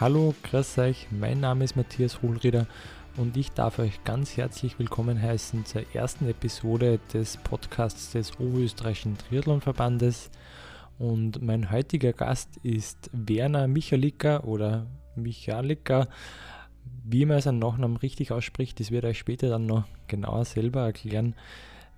Hallo, grüß euch, mein Name ist Matthias Hohlrieder und ich darf euch ganz herzlich willkommen heißen zur ersten Episode des Podcasts des Oberösterreichischen Triathlonverbandes. Und mein heutiger Gast ist Werner Michalika oder Michalika. Wie man seinen Nachnamen richtig ausspricht, das wird euch später dann noch genauer selber erklären.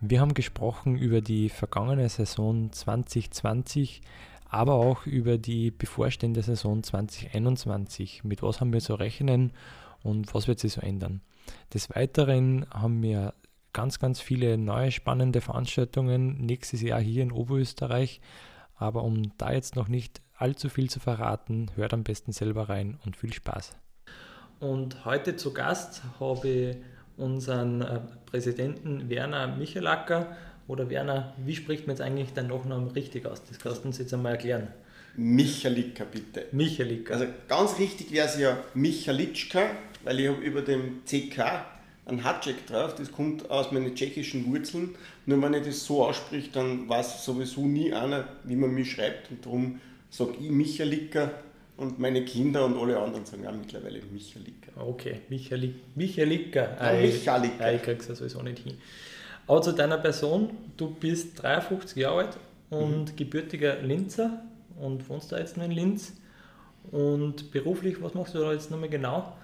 Wir haben gesprochen über die vergangene Saison 2020, aber auch über die bevorstehende Saison 2021. Mit was haben wir zu rechnen und was wird sich so ändern? Des Weiteren haben wir ganz, ganz viele neue spannende Veranstaltungen nächstes Jahr hier in Oberösterreich. Aber um da jetzt noch nicht allzu viel zu verraten, hört am besten selber rein und viel Spaß. Und heute zu Gast habe ich unseren äh, Präsidenten Werner Michelacker. Oder Werner, wie spricht man jetzt eigentlich deinen Nachnamen richtig aus? Das kannst du uns jetzt einmal erklären. Michalika bitte. Michalika. Also ganz richtig wäre es ja Michalitschka, weil ich habe über dem CK einen Hatschek drauf, das kommt aus meinen tschechischen Wurzeln. Nur wenn ich das so ausspricht, dann weiß sowieso nie einer, wie man mich schreibt. Und darum sage ich Michalika und meine Kinder und alle anderen sagen auch mittlerweile Michalika. Okay, Michalik, Michalika. Ja, Michalika. Ich krieg's ja sowieso nicht hin. Aber zu deiner Person, du bist 53 Jahre alt und mhm. gebürtiger Linzer und wohnst da jetzt nur in Linz. Und beruflich, was machst du da jetzt nochmal genau?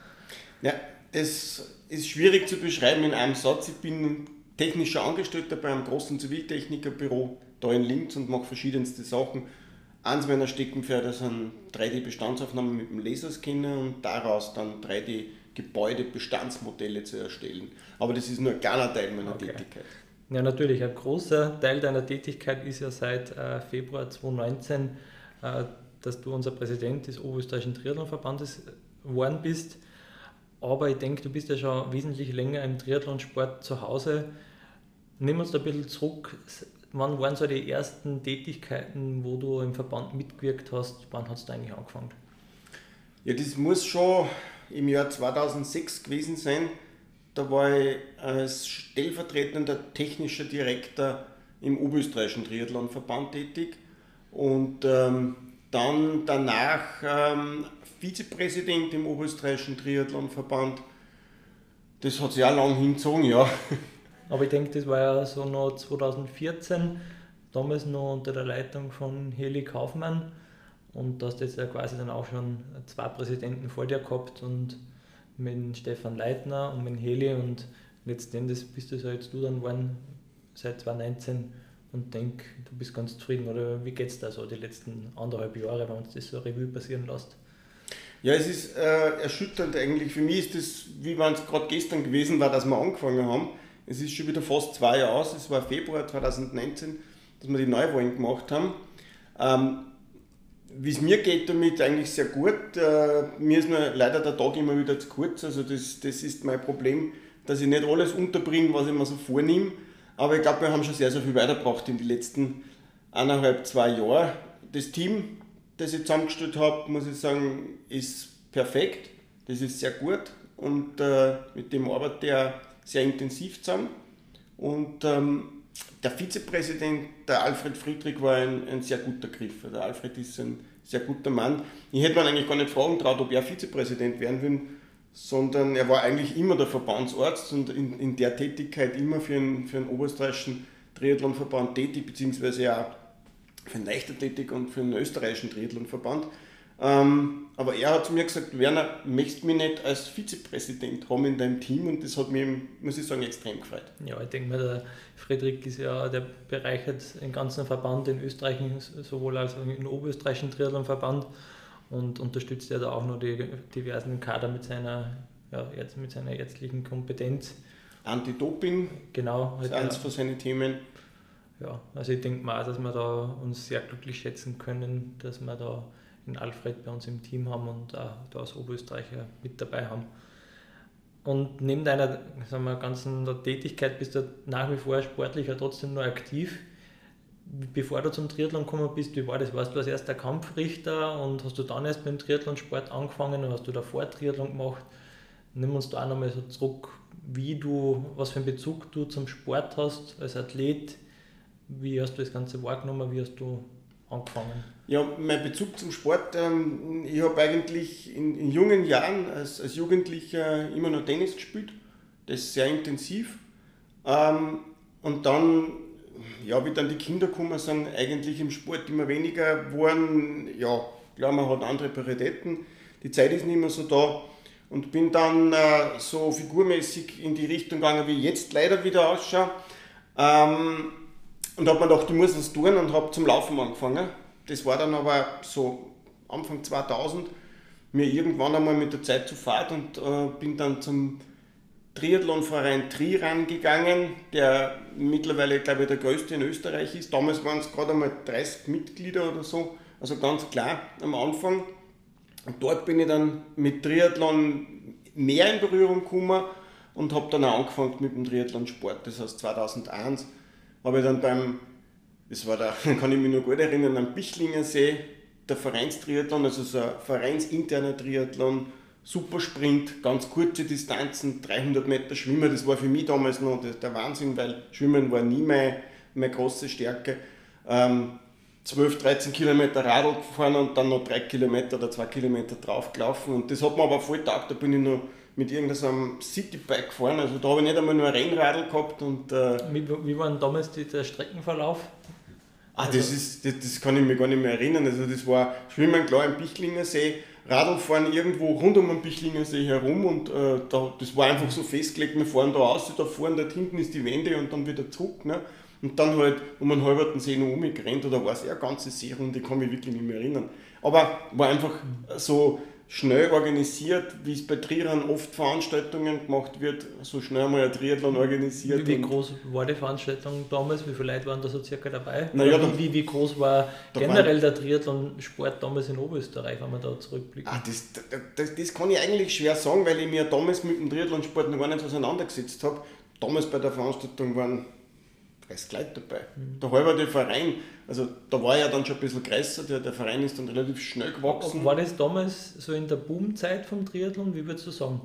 Ja, das ist schwierig zu beschreiben in einem Satz. Ich bin technischer Angestellter bei einem großen Ziviltechnikerbüro da in Linz und mache verschiedenste Sachen. Eins meiner Steckenpferde sind 3D-Bestandsaufnahmen mit dem Laserscanner und daraus dann 3D-Gebäude-Bestandsmodelle zu erstellen. Aber das ist nur ein kleiner Teil meiner okay. Tätigkeit. Ja, natürlich. Ein großer Teil deiner Tätigkeit ist ja seit äh, Februar 2019, äh, dass du unser Präsident des Oberösterreichischen Triathlonverbandes geworden bist. Aber ich denke, du bist ja schon wesentlich länger im Triathlonsport zu Hause. Nimm uns da ein bisschen zurück. Wann waren so die ersten Tätigkeiten, wo du im Verband mitgewirkt hast? Wann hast du eigentlich angefangen? Ja, das muss schon im Jahr 2006 gewesen sein. Da war ich als stellvertretender technischer Direktor im Oberösterreichischen Triathlonverband tätig und ähm, dann danach ähm, Vizepräsident im Oberösterreichischen Triathlonverband. Das hat sich auch lang hingezogen, ja. Aber ich denke, das war ja so noch 2014, damals noch unter der Leitung von Heli Kaufmann. Und da hast du jetzt ja quasi dann auch schon zwei Präsidenten vor dir gehabt und mit Stefan Leitner und mit Heli und letztendlich bist du so jetzt du dann geworden seit 2019 und denke, du bist ganz zufrieden. Oder wie geht es da so die letzten anderthalb Jahre, wenn man das so Revue passieren lässt? Ja, es ist äh, erschütternd eigentlich. Für mich ist das, wie wenn es gerade gestern gewesen war, dass wir angefangen haben. Es ist schon wieder fast zwei Jahre aus. Es war Februar 2019, dass wir die Neuwahlen gemacht haben. Ähm, wie es mir geht damit eigentlich sehr gut. Äh, mir ist nur leider der Tag immer wieder zu kurz. Also das, das ist mein Problem, dass ich nicht alles unterbringe, was ich mir so vornehme. Aber ich glaube, wir haben schon sehr, sehr viel weitergebracht in den letzten eineinhalb, zwei Jahren. Das Team das ich zusammengestellt habe, muss ich sagen, ist perfekt. Das ist sehr gut und äh, mit dem arbeitet er sehr intensiv zusammen. Und ähm, der Vizepräsident, der Alfred Friedrich, war ein, ein sehr guter Griff. Der Alfred ist ein sehr guter Mann. Ich hätte mir eigentlich gar nicht fragen traut, ob er Vizepräsident werden will, sondern er war eigentlich immer der Verbandsarzt und in, in der Tätigkeit immer für einen, für einen oberösterreichischen Triathlonverband tätig, beziehungsweise auch für den Leichtathletik und für den österreichischen Triathlonverband. Ähm, aber er hat zu mir gesagt, Werner, möchtest du mich nicht als Vizepräsident haben in deinem Team und das hat mich, muss ich sagen, extrem gefreut. Ja, ich denke mal, der Friedrich ist ja, der bereichert den ganzen Verband in Österreich, sowohl als auch im oberösterreichischen Triathlonverband und unterstützt ja da auch noch die diversen Kader mit seiner, ja, mit seiner ärztlichen Kompetenz. Anti-Doping genau, ist eins von seinen Themen ja, also ich denke mal, dass wir da uns sehr glücklich schätzen können, dass wir da den Alfred bei uns im Team haben und auch da als Oberösterreicher mit dabei haben. Und neben deiner sagen wir, ganzen Tätigkeit bist du nach wie vor sportlicher trotzdem nur aktiv. Bevor du zum Triathlon gekommen bist, wie war das? Warst du als erster Kampfrichter und hast du dann erst mit dem Triathlonsport angefangen und hast du davor Triathlon gemacht? Nimm uns da auch nochmal so zurück, wie du, was für einen Bezug du zum Sport hast als Athlet, wie hast du das Ganze wahrgenommen? Wie hast du angefangen? Ja, mein Bezug zum Sport, ähm, ich habe eigentlich in, in, jungen Jahren als, als Jugendlicher immer noch Tennis gespielt, das sehr intensiv. Ähm, und dann, ja, wie dann die Kinder gekommen sind, eigentlich im Sport immer weniger geworden. Ja, klar, man hat andere Prioritäten, die Zeit ist nicht mehr so da. Und bin dann äh, so figurmäßig in die Richtung gegangen, wie ich jetzt leider wieder ausschaue. Ähm, und habe mir gedacht, ich muss das tun und habe zum Laufen angefangen. Das war dann aber so Anfang 2000 mir irgendwann einmal mit der Zeit zu fad und äh, bin dann zum Triathlonverein Triran gegangen, der mittlerweile, glaube ich, der größte in Österreich ist. Damals waren es gerade einmal 30 Mitglieder oder so, also ganz klar am Anfang. Und dort bin ich dann mit Triathlon mehr in Berührung gekommen und habe dann auch angefangen mit dem Triathlon-Sport. Das heißt 2001 habe ich dann beim, das war da, kann ich mich noch gut erinnern, am Bichlinger See, der Vereinstriathlon, also so ein vereinsinterner Triathlon, Supersprint, ganz kurze Distanzen, 300 Meter Schwimmen, das war für mich damals noch der Wahnsinn, weil Schwimmen war nie meine, meine große Stärke. Ähm, 12, 13 Kilometer Radl gefahren und dann noch 3 Kilometer oder 2 Kilometer drauf gelaufen. Und das hat mir aber voll taugt, da bin ich noch mit irgendeinem Citybike gefahren. Also da habe ich nicht einmal nur ein Rennradl gehabt. Und, äh wie, wie war damals der Streckenverlauf? Ah, also das, ist, das, das, kann ich mir gar nicht mehr erinnern. Also das war Schwimmen klar im Bichlinger See, Radlfahren irgendwo rund um den Bichlinger See herum und äh, da, das war einfach so festgelegt, wir fahren da aus, da vorne, dort hinten ist die Wende und dann wieder zurück. Ne? Und dann halt um einen halben See noch umgerannt oder war es eher eine ganze Seerunde, kann mich wirklich nicht mehr erinnern. Aber war einfach so schnell organisiert, wie es bei Triathlon oft Veranstaltungen gemacht wird, so schnell mal ein Triathlon organisiert. Wie, wie groß war die Veranstaltung damals? Wie viele Leute waren da so circa dabei? Naja, wie, wie, wie, groß war generell der Triathlon-Sport damals in Oberösterreich, wenn man da zurückblickt? Ah, das, das, das kann ich eigentlich schwer sagen, weil ich mir damals mit dem Triathlon-Sport noch gar nicht auseinandergesetzt habe. Damals bei der Veranstaltung waren 30 Leute dabei. Mhm. Der halbe Verein, also da war ja dann schon ein bisschen größer, der, der Verein ist dann relativ schnell gewachsen. War das damals so in der Boomzeit vom Triathlon, wie würdest du sagen?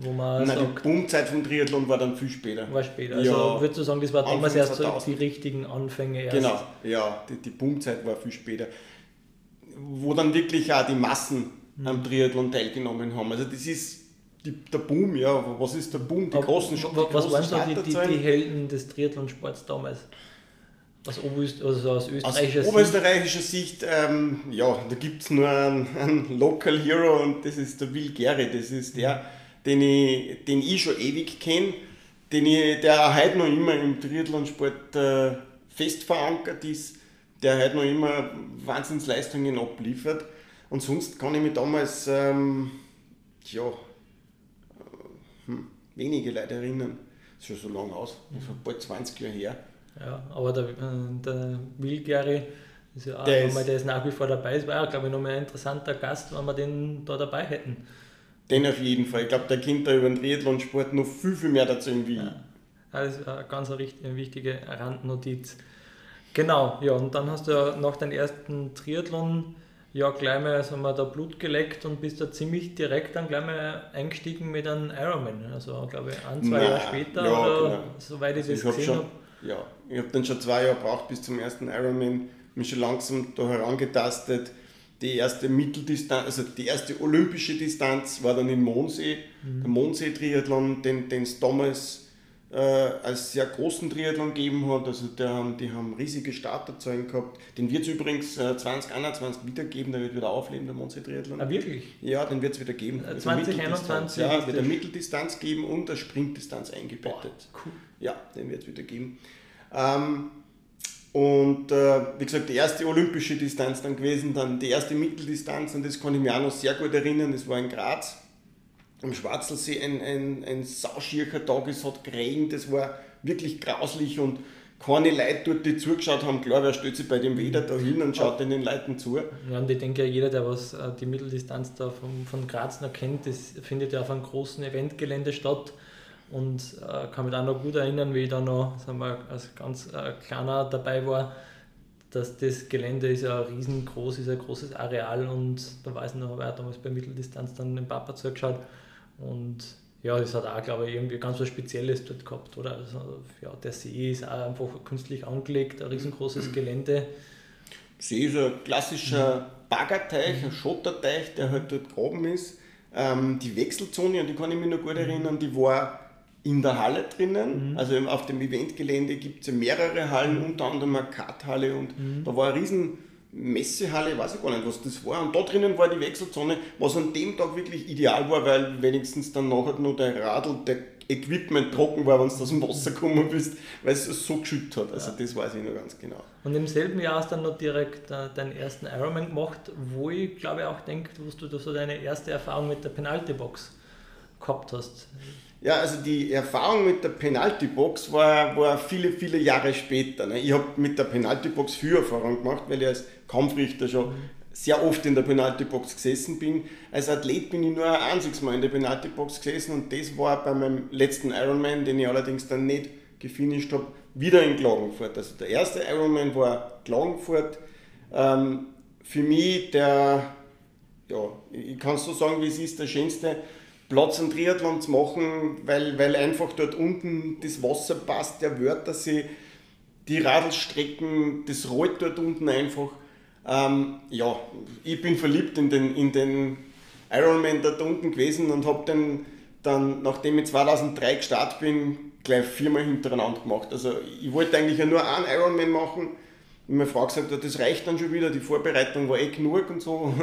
Wo man Nein, sagt, die Boomzeit vom Triathlon war dann viel später. War später. Also ja, würdest du sagen, das war damals erst so die richtigen Anfänge erst? Genau, ja, die, die Boomzeit war viel später. Wo dann wirklich auch die Massen mhm. am Triathlon teilgenommen haben. Also das ist die, der Boom, ja, was ist der Boom? Die großen, die Was waren so die, die, die, Helden des Triathlonsports damals? Aus, Oberöst also aus österreichischer aus oberösterreichischer Sicht, ähm, ja, da gibt es nur einen, einen, Local Hero und das ist der Will Gary. Das ist der, den ich, den ich schon ewig kenne, der heute noch immer im Triathlonsport äh, fest verankert ist, der heute noch immer Wahnsinnsleistungen abliefert. Und sonst kann ich mich damals, ähm, ja, hm, wenige Leute erinnern. Das ist schon so lange aus, das ist bald 20 Jahre her. Ja, aber der, äh, der Will Gary ist ja auch, der, ist, der ist nach wie vor dabei. Es war ja, glaube ich, noch mal ein interessanter Gast, wenn wir den da dabei hätten. Den auf jeden Fall. Ich glaube, der kennt da über den Triathlon-Sport noch viel, viel mehr dazu irgendwie. Ja. Das ist eine ganz eine wichtige Randnotiz. Genau, ja, und dann hast du ja nach deinem ersten Triathlon ja gleich mal also wir da Blut geleckt und bist da ziemlich direkt dann gleich mal eingestiegen mit einem Ironman. Also glaube ich ein, zwei Nein, Jahre später ja, oder genau. soweit ich also das ich gesehen habe. Ja, ich habe dann schon zwei Jahre gebraucht bis zum ersten Ironman, mich schon langsam da herangetastet. Die erste Mitteldistanz, also die erste olympische Distanz war dann in Mondsee, mhm. der Mondsee-Triathlon, den es damals äh, als sehr großen Triathlon gegeben hat. Also der haben, die haben riesige Starterzahlen gehabt. Den wird es übrigens äh, 2021 wieder geben, der wird wieder aufleben, der Monse Triathlon. Ah, wirklich? Ja, den wird es wieder geben. 2021? Also ja, wird eine Mitteldistanz geben und eine Sprintdistanz eingebettet. Boah, cool. Ja, den wird es wieder geben. Ähm, und äh, wie gesagt, die erste olympische Distanz dann gewesen, dann die erste Mitteldistanz, und das kann ich mir auch noch sehr gut erinnern, das war in Graz am Schwarzelsee. Ein, ein, ein sauschiercher Tag, es hat geregnet, das war wirklich grauslich und keine Leute dort, die zugeschaut haben, klar, wer stellt sich bei dem Weder da hin und schaut den Leuten zu. Ja, und ich denke ja, jeder, der was äh, die Mitteldistanz da von, von Graz noch kennt, das findet ja auf einem großen Eventgelände statt und äh, kann mich auch noch gut erinnern, wie ich da noch sagen wir, als ganz äh, kleiner dabei war, dass das Gelände ist ja riesengroß, ist ein großes Areal und da weiß ich noch, habe ich damals bei Mitteldistanz dann den Papa zugeschaut und ja, das hat auch, glaube ich, irgendwie ganz was Spezielles dort gehabt, oder? Also, ja, der See ist auch einfach künstlich angelegt, ein riesengroßes Gelände. See ist ein klassischer Baggerteich, ein Schotterteich, der halt dort graben ist. Ähm, die Wechselzone, an die kann ich mich noch gut erinnern, die war in der Halle drinnen. Mhm. Also auf dem Eventgelände gibt es ja mehrere Hallen, unter anderem eine Karthalle und mhm. da war eine riesen Messehalle, weiß ich gar nicht, was das war. Und da drinnen war die Wechselzone, was an dem Tag wirklich ideal war, weil wenigstens dann nachher noch der Radl, der Equipment trocken war, wenn du aus dem Wasser gekommen bist, weil es so geschüttet hat. Also das weiß ich noch ganz genau. Und im selben Jahr hast du dann noch direkt äh, deinen ersten Ironman gemacht, wo ich glaube auch denke, wo du so deine erste Erfahrung mit der Penalty-Box gehabt hast. Ja, also die Erfahrung mit der Penalty-Box war, war viele, viele Jahre später. Ne? Ich habe mit der Penalty-Box viel Erfahrung gemacht, weil ich als Kampfrichter schon sehr oft in der Penaltybox gesessen bin. Als Athlet bin ich nur ein einziges Mal in der Penaltybox gesessen und das war bei meinem letzten Ironman, den ich allerdings dann nicht gefinisht habe, wieder in Klagenfurt. Also der erste Ironman war Klagenfurt. Ähm, für mich der, ja, ich kann es so sagen, wie es ist, der schönste Platz an Triathlon zu machen, weil, weil einfach dort unten das Wasser passt, der Wörthersee, die Radlstrecken, das rollt dort unten einfach. Ähm, ja, ich bin verliebt in den, in den Ironman dort unten gewesen und habe den dann, nachdem ich 2003 gestartet bin, gleich viermal hintereinander gemacht. Also ich wollte eigentlich ja nur einen Ironman machen. Und meine Frau gesagt hat, das reicht dann schon wieder, die Vorbereitung war eh genug und so.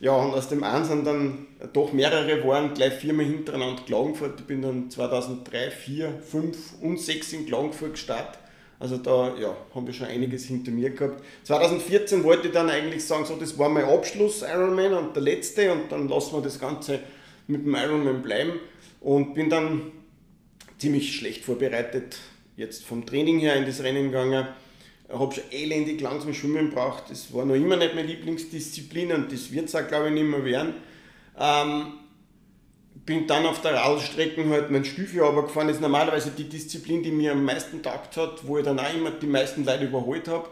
Ja, und aus dem einen sind dann doch mehrere waren, gleich viermal hintereinander Klagenfurt. Ich bin dann 2003, 4, 5 und 6 in Klagenfurt gestartet. Also da ja, haben wir schon einiges hinter mir gehabt. 2014 wollte ich dann eigentlich sagen, so das war mein Abschluss Ironman und der letzte und dann lassen wir das Ganze mit dem Ironman bleiben und bin dann ziemlich schlecht vorbereitet jetzt vom Training her in das Rennen gegangen. Habe schon elendig langsam Schwimmen braucht. Das war noch immer nicht meine Lieblingsdisziplin und das wird es auch glaube ich nicht mehr werden. Ähm, bin dann auf der Radstrecke halt mein Stiefel runtergefahren. Das ist normalerweise die Disziplin, die mir am meisten taugt hat, wo ich dann auch immer die meisten Leute überholt habe.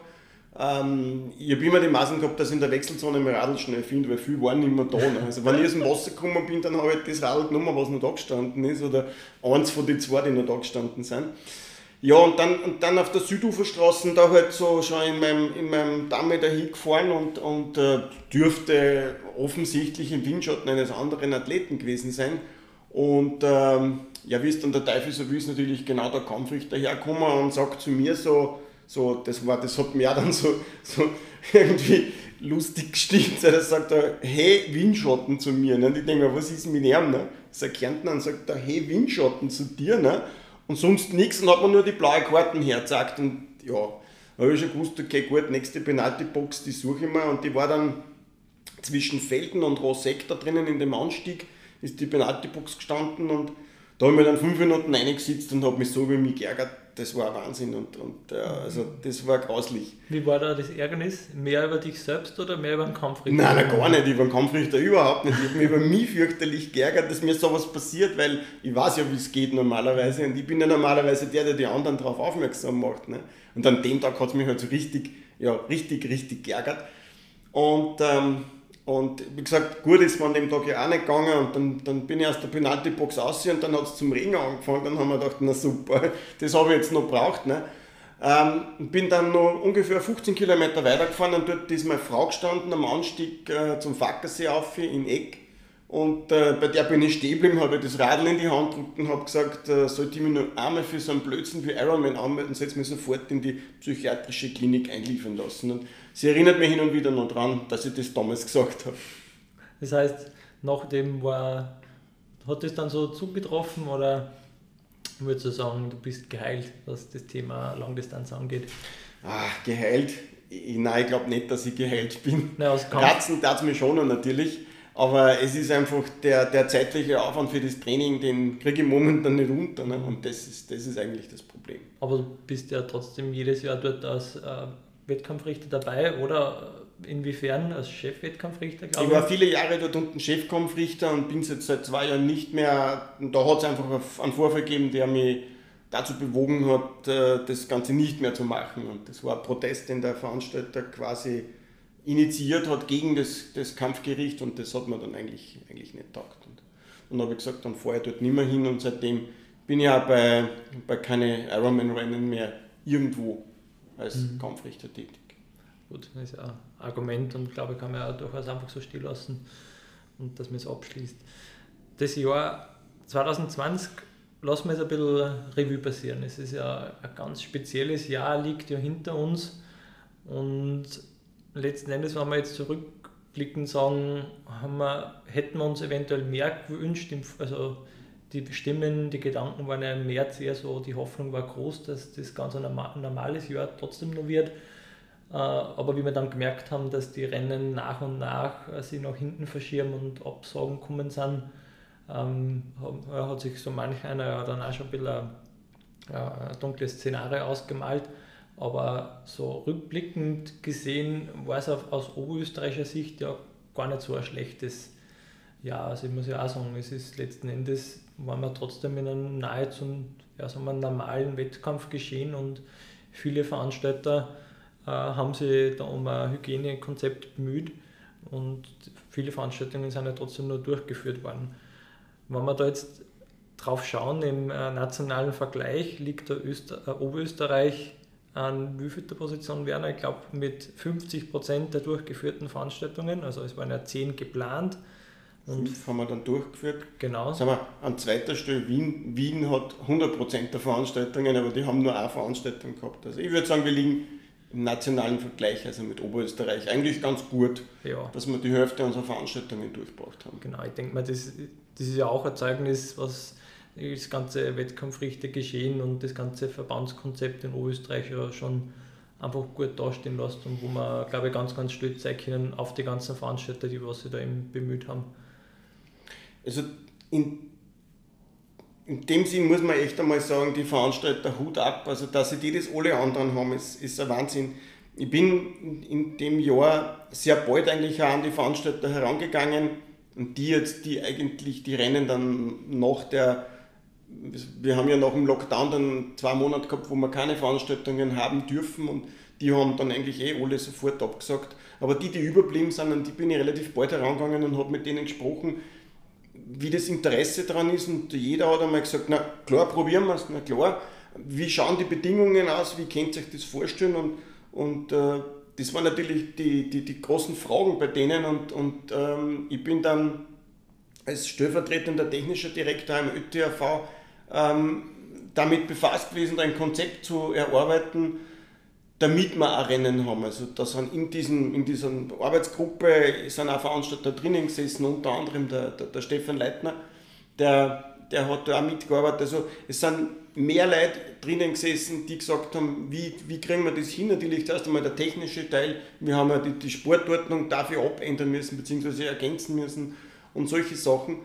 Ähm, ich habe immer die Maßen gehabt, dass ich in der Wechselzone mein Radl schnell finde, weil viel waren nicht mehr da. Ne? Also wenn ich aus dem Wasser gekommen bin, dann habe ich das Radl genommen, was noch da gestanden ist, oder eins von den zwei, die noch da gestanden sind. Ja, und dann, und dann auf der Süduferstraße da halt so schon in meinem, in meinem Damme dahin gefahren und, und äh, dürfte offensichtlich im Windschatten eines anderen Athleten gewesen sein. Und ähm, ja, wie es dann der Teufel so will, ist natürlich genau der Kampfrichter hergekommen und sagt zu mir so, so das, war, das hat mir dann so, so irgendwie lustig gestimmt. Er sagt er, hey Windschatten zu mir. Ne? Und ich denke mir, was ist mit ihm? Ne? Ist ein Kärntner und sagt er, hey Windschatten zu dir. Ne? Und sonst nichts und hat man nur die blaue Karten hergezeigt und ja, habe ich schon gewusst, okay gut, nächste Penalty-Box, die suche ich mal und die war dann zwischen Felden und Rosekta drinnen in dem Anstieg, ist die Penalty-Box gestanden. Und da habe ich mir dann fünf Minuten reingesetzt und habe mich so über mich geärgert, das war Wahnsinn und, und äh, also das war grauslich. Wie war da das Ärgernis? Mehr über dich selbst oder mehr über den Kampfrichter? Nein, nein gar nicht, über den Kampfrichter überhaupt nicht. Ich habe mich über mich fürchterlich geärgert, dass mir sowas passiert, weil ich weiß ja, wie es geht normalerweise und ich bin ja normalerweise der, der die anderen darauf aufmerksam macht. Ne? Und an dem Tag hat es mich halt so richtig, ja, richtig, richtig geärgert. Und ähm, und wie gesagt, gut ist man an dem Tag ja auch nicht gegangen und dann, dann bin ich aus der Penalty-Box raus und dann hat es zum Regen angefangen. Dann haben wir gedacht, na super, das habe ich jetzt noch braucht. Ne? Ähm, bin dann noch ungefähr 15 Kilometer weitergefahren und dort ist meine Frau gestanden am Anstieg äh, zum Fackersee auf in Eck. Und äh, bei der bin ich stehen geblieben, habe das Radl in die Hand gedrückt und habe gesagt, äh, sollte ich mich nur einmal für so einen Blödsinn wie Ironman anmelden, setze mich sofort in die psychiatrische Klinik einliefern lassen. Und sie erinnert mich hin und wieder noch dran, dass ich das damals gesagt habe. Das heißt, nachdem war, hat das dann so zugetroffen oder würdest du sagen, du bist geheilt, was das Thema Langdistanz angeht? Ach, geheilt? nein, ich glaube nicht, dass ich geheilt bin. Naja, Kratzen tat es mir schon natürlich, aber es ist einfach der, der zeitliche Aufwand für das Training, den kriege ich momentan nicht unter. Ne? Und das ist, das ist eigentlich das Problem. Aber du bist ja trotzdem jedes Jahr dort als äh, Wettkampfrichter dabei oder inwiefern als Chefwettkampfrichter? Ich war viele Jahre dort unten Chefkampfrichter und bin jetzt seit zwei Jahren nicht mehr. Da hat es einfach einen Vorfall gegeben, der mich dazu bewogen hat, äh, das Ganze nicht mehr zu machen. Und das war ein Protest, den der Veranstalter quasi initiiert hat gegen das, das Kampfgericht und das hat man dann eigentlich, eigentlich nicht taugt. Und dann habe ich gesagt, dann fahre ich dort nicht mehr hin und seitdem bin ich auch bei, bei keine Ironman-Rennen mehr irgendwo als mhm. Kampfrichter tätig. gut, das ist ja ein Argument und glaube ich, kann man ja durchaus einfach so stehen lassen und dass man es abschließt. Das Jahr 2020 lassen wir es ein bisschen Revue passieren. Es ist ja ein ganz spezielles Jahr, liegt ja hinter uns und letzten Endes, wenn wir jetzt zurückblicken, sagen, haben wir, hätten wir uns eventuell mehr gewünscht, also die Stimmen, die Gedanken waren ja im März eher so, die Hoffnung war groß, dass das ganz ein normales Jahr trotzdem noch wird. Äh, aber wie wir dann gemerkt haben, dass die Rennen nach und nach äh, sich nach hinten verschieben und Absagen kommen sind, ähm, hat sich so manch einer dann auch schon ein bisschen ein dunkles Szenario ausgemalt. Aber so rückblickend gesehen war es aus oberösterreichischer Sicht ja gar nicht so ein schlechtes Jahr. Also ich muss ja auch sagen, es ist letzten Endes, waren wir trotzdem in einem nahezu ja, sagen wir, normalen Wettkampf geschehen und viele Veranstalter äh, haben sich da um ein Hygienekonzept bemüht und viele Veranstaltungen sind ja trotzdem nur durchgeführt worden. Wenn wir da jetzt drauf schauen, im äh, nationalen Vergleich liegt der Öster äh, Oberösterreich an wievielter Position Werner? Ich glaube mit 50 Prozent der durchgeführten Veranstaltungen, also es waren ja zehn geplant. Und Fünf haben wir dann durchgeführt. Genau. Sagen wir, an zweiter Stelle Wien. Wien hat 100% der Veranstaltungen, aber die haben nur eine Veranstaltung gehabt. Also ich würde sagen, wir liegen im nationalen Vergleich, also mit Oberösterreich, eigentlich ganz gut, ja. dass wir die Hälfte unserer Veranstaltungen durchgebracht haben. Genau, ich denke mal, das, das ist ja auch ein Zeugnis, was das ganze Wettkampfrichter geschehen und das ganze Verbandskonzept in Oberösterreich ja schon einfach gut dastehen lässt und wo man, glaube ich, ganz, ganz stolz sein können auf die ganzen Veranstalter, die was sie da eben bemüht haben. Also in, in dem Sinn muss man echt einmal sagen, die Veranstalter Hut ab, also dass sie die das alle anderen haben, ist, ist ein Wahnsinn. Ich bin in dem Jahr sehr bald eigentlich auch an die Veranstalter herangegangen und die jetzt, die eigentlich die Rennen dann nach der wir haben ja nach dem Lockdown dann zwei Monate gehabt, wo wir keine Veranstaltungen haben dürfen und die haben dann eigentlich eh alle sofort abgesagt. Aber die, die überblieben sind, an die bin ich relativ bald herangegangen und habe mit denen gesprochen, wie das Interesse daran ist. Und jeder hat einmal gesagt, na klar, probieren wir es, na klar. Wie schauen die Bedingungen aus, wie könnt ihr euch das vorstellen? Und, und äh, das waren natürlich die, die, die großen Fragen bei denen und, und ähm, ich bin dann als stellvertretender technischer Direktor im ÖTRV ähm, damit befasst gewesen, ein Konzept zu erarbeiten, damit wir ein Rennen haben. Also da sind in, diesen, in dieser Arbeitsgruppe sind auch Veranstalter drinnen gesessen, unter anderem der, der, der Stefan Leitner, der, der hat da auch mitgearbeitet. Also es sind mehr Leute drinnen gesessen, die gesagt haben, wie, wie kriegen wir das hin? Natürlich zuerst einmal der technische Teil. Wir haben ja die, die Sportordnung dafür abändern müssen, beziehungsweise ergänzen müssen und solche Sachen.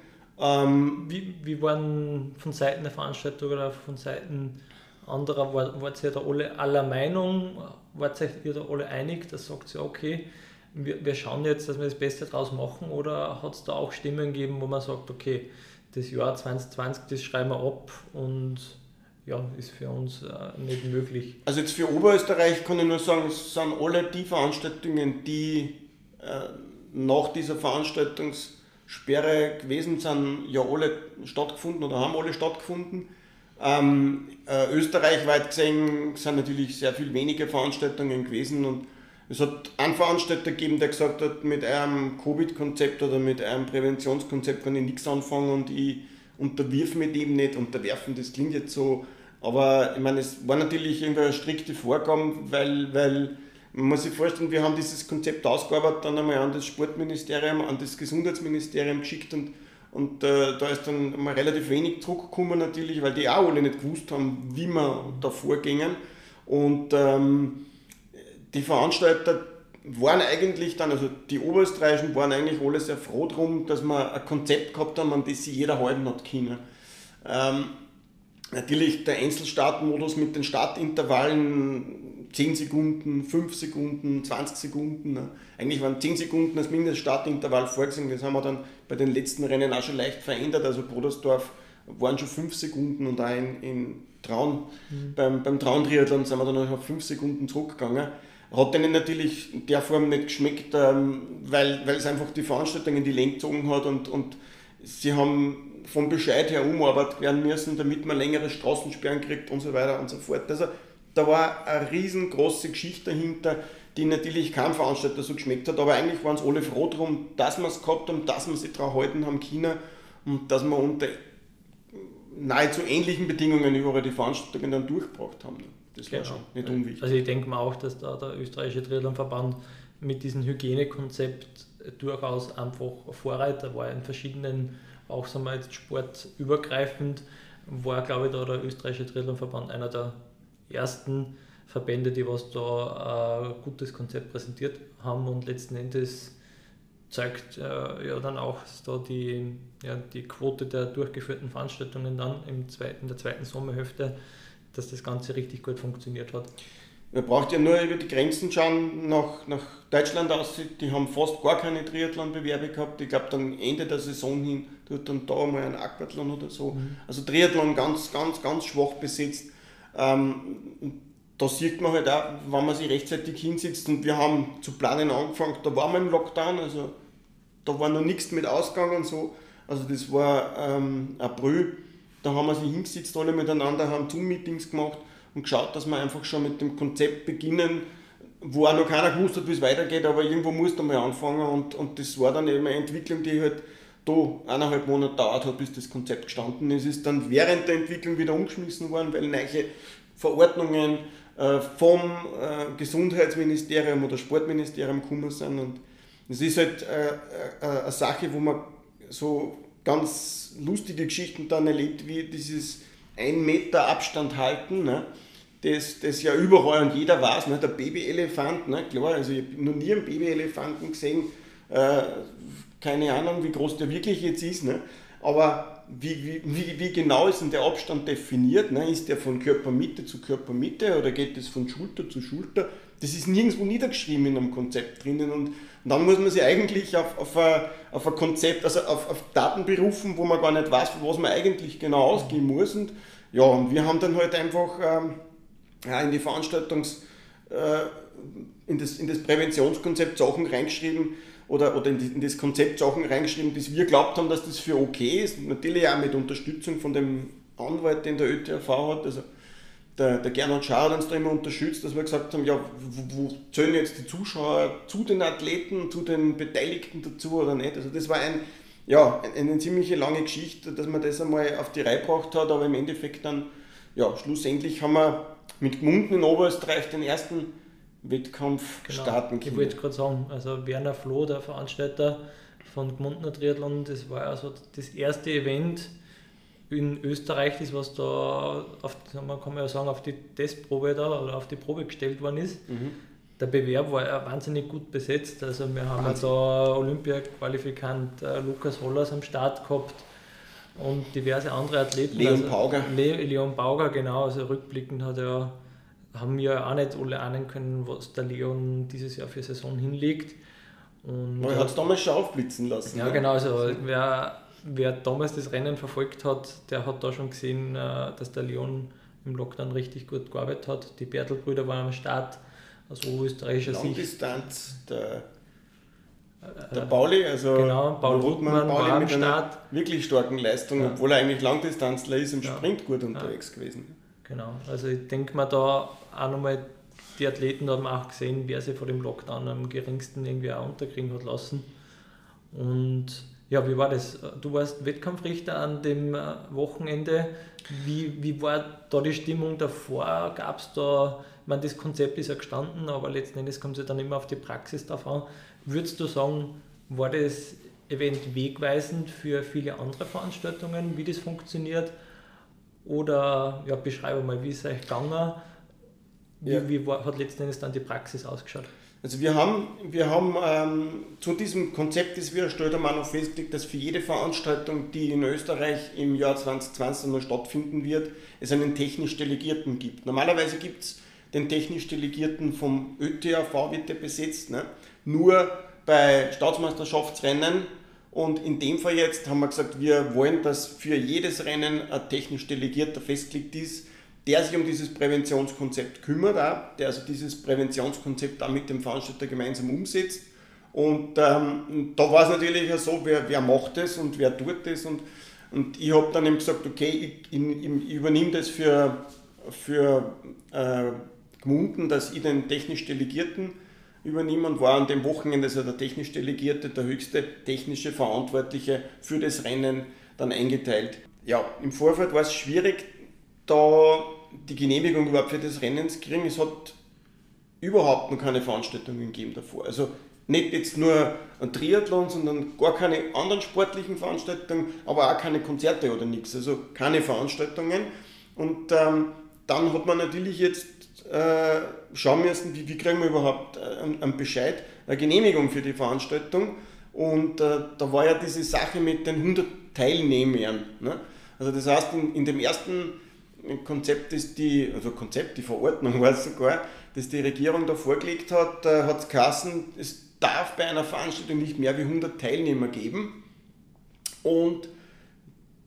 Ähm, wie, wie waren von Seiten der Veranstalter oder von Seiten anderer, war, wart ihr da alle aller Meinung? Wart ihr da alle einig, dass sagt ihr, okay, wir, wir schauen jetzt, dass wir das Beste draus machen oder hat es da auch Stimmen gegeben, wo man sagt, okay, das Jahr 2020, das schreiben wir ab und ja, ist für uns äh, nicht möglich. Also jetzt für Oberösterreich kann ich nur sagen, es sind alle die Veranstaltungen, die äh, nach dieser Veranstaltungs- Sperre gewesen sind ja alle stattgefunden oder haben alle stattgefunden. Ähm, äh, österreichweit gesehen sind natürlich sehr viel weniger Veranstaltungen gewesen und es hat einen Veranstalter gegeben, der gesagt hat, mit einem Covid-Konzept oder mit einem Präventionskonzept kann ich nichts anfangen und ich unterwirf mit ihm nicht. Unterwerfen, das klingt jetzt so, aber ich meine, es war natürlich irgendwie eine strikte Vorgaben, weil, weil man muss sich vorstellen, wir haben dieses Konzept ausgearbeitet, dann einmal an das Sportministerium, an das Gesundheitsministerium geschickt und, und äh, da ist dann mal relativ wenig Druck gekommen natürlich, weil die auch alle nicht gewusst haben, wie wir da vorgingen. Und ähm, die Veranstalter waren eigentlich dann, also die Oberösterreichischen waren eigentlich alle sehr froh drum, dass wir ein Konzept gehabt haben, an das sich jeder halten hat können. Ähm, natürlich der Einzelstartmodus mit den Startintervallen 10 Sekunden, 5 Sekunden, 20 Sekunden. Ne? Eigentlich waren 10 Sekunden als Mindeststartintervall vorgesehen. Das haben wir dann bei den letzten Rennen auch schon leicht verändert. Also Brodersdorf waren schon 5 Sekunden und auch in, in Traun, mhm. beim, beim Traun-Triathlon sind wir dann noch auf 5 Sekunden zurückgegangen. Hat denen natürlich in der Form nicht geschmeckt, ähm, weil, weil es einfach die Veranstaltung in die Länge gezogen hat und, und sie haben vom Bescheid her umarbeitet werden müssen, damit man längere Straßensperren kriegt und so weiter und so fort. Also da war eine riesengroße Geschichte dahinter, die natürlich keinem Veranstalter so geschmeckt hat, aber eigentlich waren es alle froh darum, dass wir es gehabt haben, dass wir sich daran halten haben können und dass wir unter nahezu ähnlichen Bedingungen überall die Veranstaltungen dann durchgebracht haben. Das war genau. schon nicht unwichtig. Also ich denke mal auch, dass da der österreichische Triathlonverband mit diesem Hygienekonzept durchaus einfach Vorreiter war in verschiedenen, auch sagen wir jetzt sportübergreifend, war glaube ich da der österreichische Triathlonverband einer der ersten Verbände, die was da ein gutes Konzept präsentiert haben und letzten Endes zeigt äh, ja dann auch da die, ja, die Quote der durchgeführten Veranstaltungen dann im zweiten, in der zweiten Sommerhälfte, dass das Ganze richtig gut funktioniert hat. Man braucht ja nur über die Grenzen schauen nach, nach Deutschland aus. Die haben fast gar keine Triathlon-Bewerbe gehabt. Ich glaube, dann Ende der Saison hin tut dann da mal ein Aquathlon oder so. Mhm. Also Triathlon ganz, ganz, ganz schwach besetzt. Ähm, da sieht man halt auch, wenn man sich rechtzeitig hinsetzt und wir haben zu planen angefangen, da waren wir im Lockdown, also da war noch nichts mit Ausgang und so. Also das war ähm, April, da haben wir sich hingesetzt alle miteinander, haben Zoom-Meetings gemacht und geschaut, dass wir einfach schon mit dem Konzept beginnen, wo auch noch keiner gewusst hat, wie es weitergeht, aber irgendwo musste man mal anfangen und, und das war dann eben eine Entwicklung, die halt da eineinhalb Monate dauert hat, bis das Konzept gestanden ist. Es ist dann während der Entwicklung wieder umgeschmissen worden, weil neue Verordnungen äh, vom äh, Gesundheitsministerium oder Sportministerium gekommen sind und das ist halt äh, eine Sache, wo man so ganz lustige Geschichten dann erlebt, wie dieses ein Meter Abstand halten, ne? das, das ja überall und jeder weiß, ne? der Babyelefant, ne? klar, also ich habe noch nie einen Babyelefanten gesehen, äh, keine Ahnung, wie groß der wirklich jetzt ist, ne? aber wie, wie, wie genau ist denn der Abstand definiert? Ne? Ist der von Körpermitte zu Körpermitte oder geht das von Schulter zu Schulter? Das ist nirgendwo niedergeschrieben in einem Konzept drinnen und, und dann muss man sich eigentlich auf, auf, ein, auf ein Konzept, also auf, auf Daten berufen, wo man gar nicht weiß, was man eigentlich genau ausgehen muss und ja, und wir haben dann halt einfach ähm, ja, in die Veranstaltungs, äh, in, das, in das Präventionskonzept Sachen reingeschrieben oder, oder in, das Konzept Sachen reingeschrieben, dass wir glaubt haben, dass das für okay ist. Natürlich auch mit Unterstützung von dem Anwalt, den der ÖTV hat. Also der, der Gernot Schauer hat uns da immer unterstützt, dass wir gesagt haben, ja, wo, wo zählen jetzt die Zuschauer zu den Athleten, zu den Beteiligten dazu oder nicht. Also das war ein ja, eine ziemliche lange Geschichte, dass man das einmal auf die Reihe gebracht hat, aber im Endeffekt dann, ja, schlussendlich haben wir mit Gmunden in Oberösterreich den ersten Wettkampf genau. starten können. Ich wollte gerade sagen, also Werner Floh, der Veranstalter von Gmundner Triathlon, das war also das erste Event in Österreich, das was da, auf, man kann ja sagen, auf die Testprobe da oder auf die Probe gestellt worden ist. Mhm der Bewerb war ja wahnsinnig gut besetzt. Also wir haben Wahnsinn. da Olympia-Qualifikant äh, Lukas Hollers am Start gehabt und diverse andere Athleten. Leon also, Pauger. Le Leon Pauger, genau. Also rückblickend hat er, haben wir auch nicht alle ahnen können, was der Leon dieses Jahr für Saison hinlegt. Und, er hat es damals schon aufblitzen lassen. Ja, ne? genau. Also wer, wer damals das Rennen verfolgt hat, der hat da schon gesehen, äh, dass der Leon im Lockdown richtig gut gearbeitet hat. Die Bertelbrüder waren am Start aus oberösterreichischer Sicht. Langdistanz, der, der Pauli, also genau, Paul Ruttmann, Pauli war am mit Start. einer wirklich starken Leistung, ja. obwohl er eigentlich Langdistanzler ist, im ja. Sprint gut unterwegs ja. gewesen. Genau, also ich denke mal da auch nochmal, die Athleten haben auch gesehen, wer sie vor dem Lockdown am geringsten irgendwie auch unterkriegen hat lassen. Und ja, wie war das? Du warst Wettkampfrichter an dem äh, Wochenende. Wie, wie war da die Stimmung davor? Gab es da ich meine, das Konzept ist ja gestanden, aber letzten Endes kommt es ja dann immer auf die Praxis drauf an. Würdest du sagen, war das Event wegweisend für viele andere Veranstaltungen, wie das funktioniert? Oder ja, beschreibe mal, wie ist es euch gegangen? Wie, ja. wie war, hat letzten Endes dann die Praxis ausgeschaut? Also wir haben, wir haben ähm, zu diesem Konzept, das wir erstellt haben, auch noch festgelegt, dass für jede Veranstaltung, die in Österreich im Jahr 2020 noch stattfinden wird, es einen technisch Delegierten gibt. Normalerweise gibt es den technisch Delegierten vom ÖTAV wird der besetzt. Ne? Nur bei Staatsmeisterschaftsrennen und in dem Fall jetzt haben wir gesagt, wir wollen, dass für jedes Rennen ein technisch Delegierter festgelegt ist, der sich um dieses Präventionskonzept kümmert, auch, der also dieses Präventionskonzept auch mit dem Veranstalter gemeinsam umsetzt. Und ähm, da war es natürlich auch so, wer, wer macht das und wer tut das. Und, und ich habe dann eben gesagt, okay, ich, ich, ich übernehme das für, für äh, Gmunden, dass ich den technisch Delegierten übernehmen und war an dem Wochenende also der technisch Delegierte, der höchste technische Verantwortliche für das Rennen dann eingeteilt. Ja, im Vorfeld war es schwierig, da die Genehmigung überhaupt für das Rennen zu kriegen. Es hat überhaupt noch keine Veranstaltungen gegeben davor. Also nicht jetzt nur ein Triathlon, sondern gar keine anderen sportlichen Veranstaltungen, aber auch keine Konzerte oder nichts. Also keine Veranstaltungen. Und ähm, dann hat man natürlich jetzt äh, schauen müssen, wie, wie kriegen wir überhaupt äh, einen Bescheid, eine Genehmigung für die Veranstaltung. Und äh, da war ja diese Sache mit den 100 Teilnehmern. Ne? Also das heißt, in, in dem ersten Konzept, das die, also Konzept, die Verordnung war es sogar, das die Regierung da vorgelegt hat, äh, hat es geheißen, es darf bei einer Veranstaltung nicht mehr wie 100 Teilnehmer geben. Und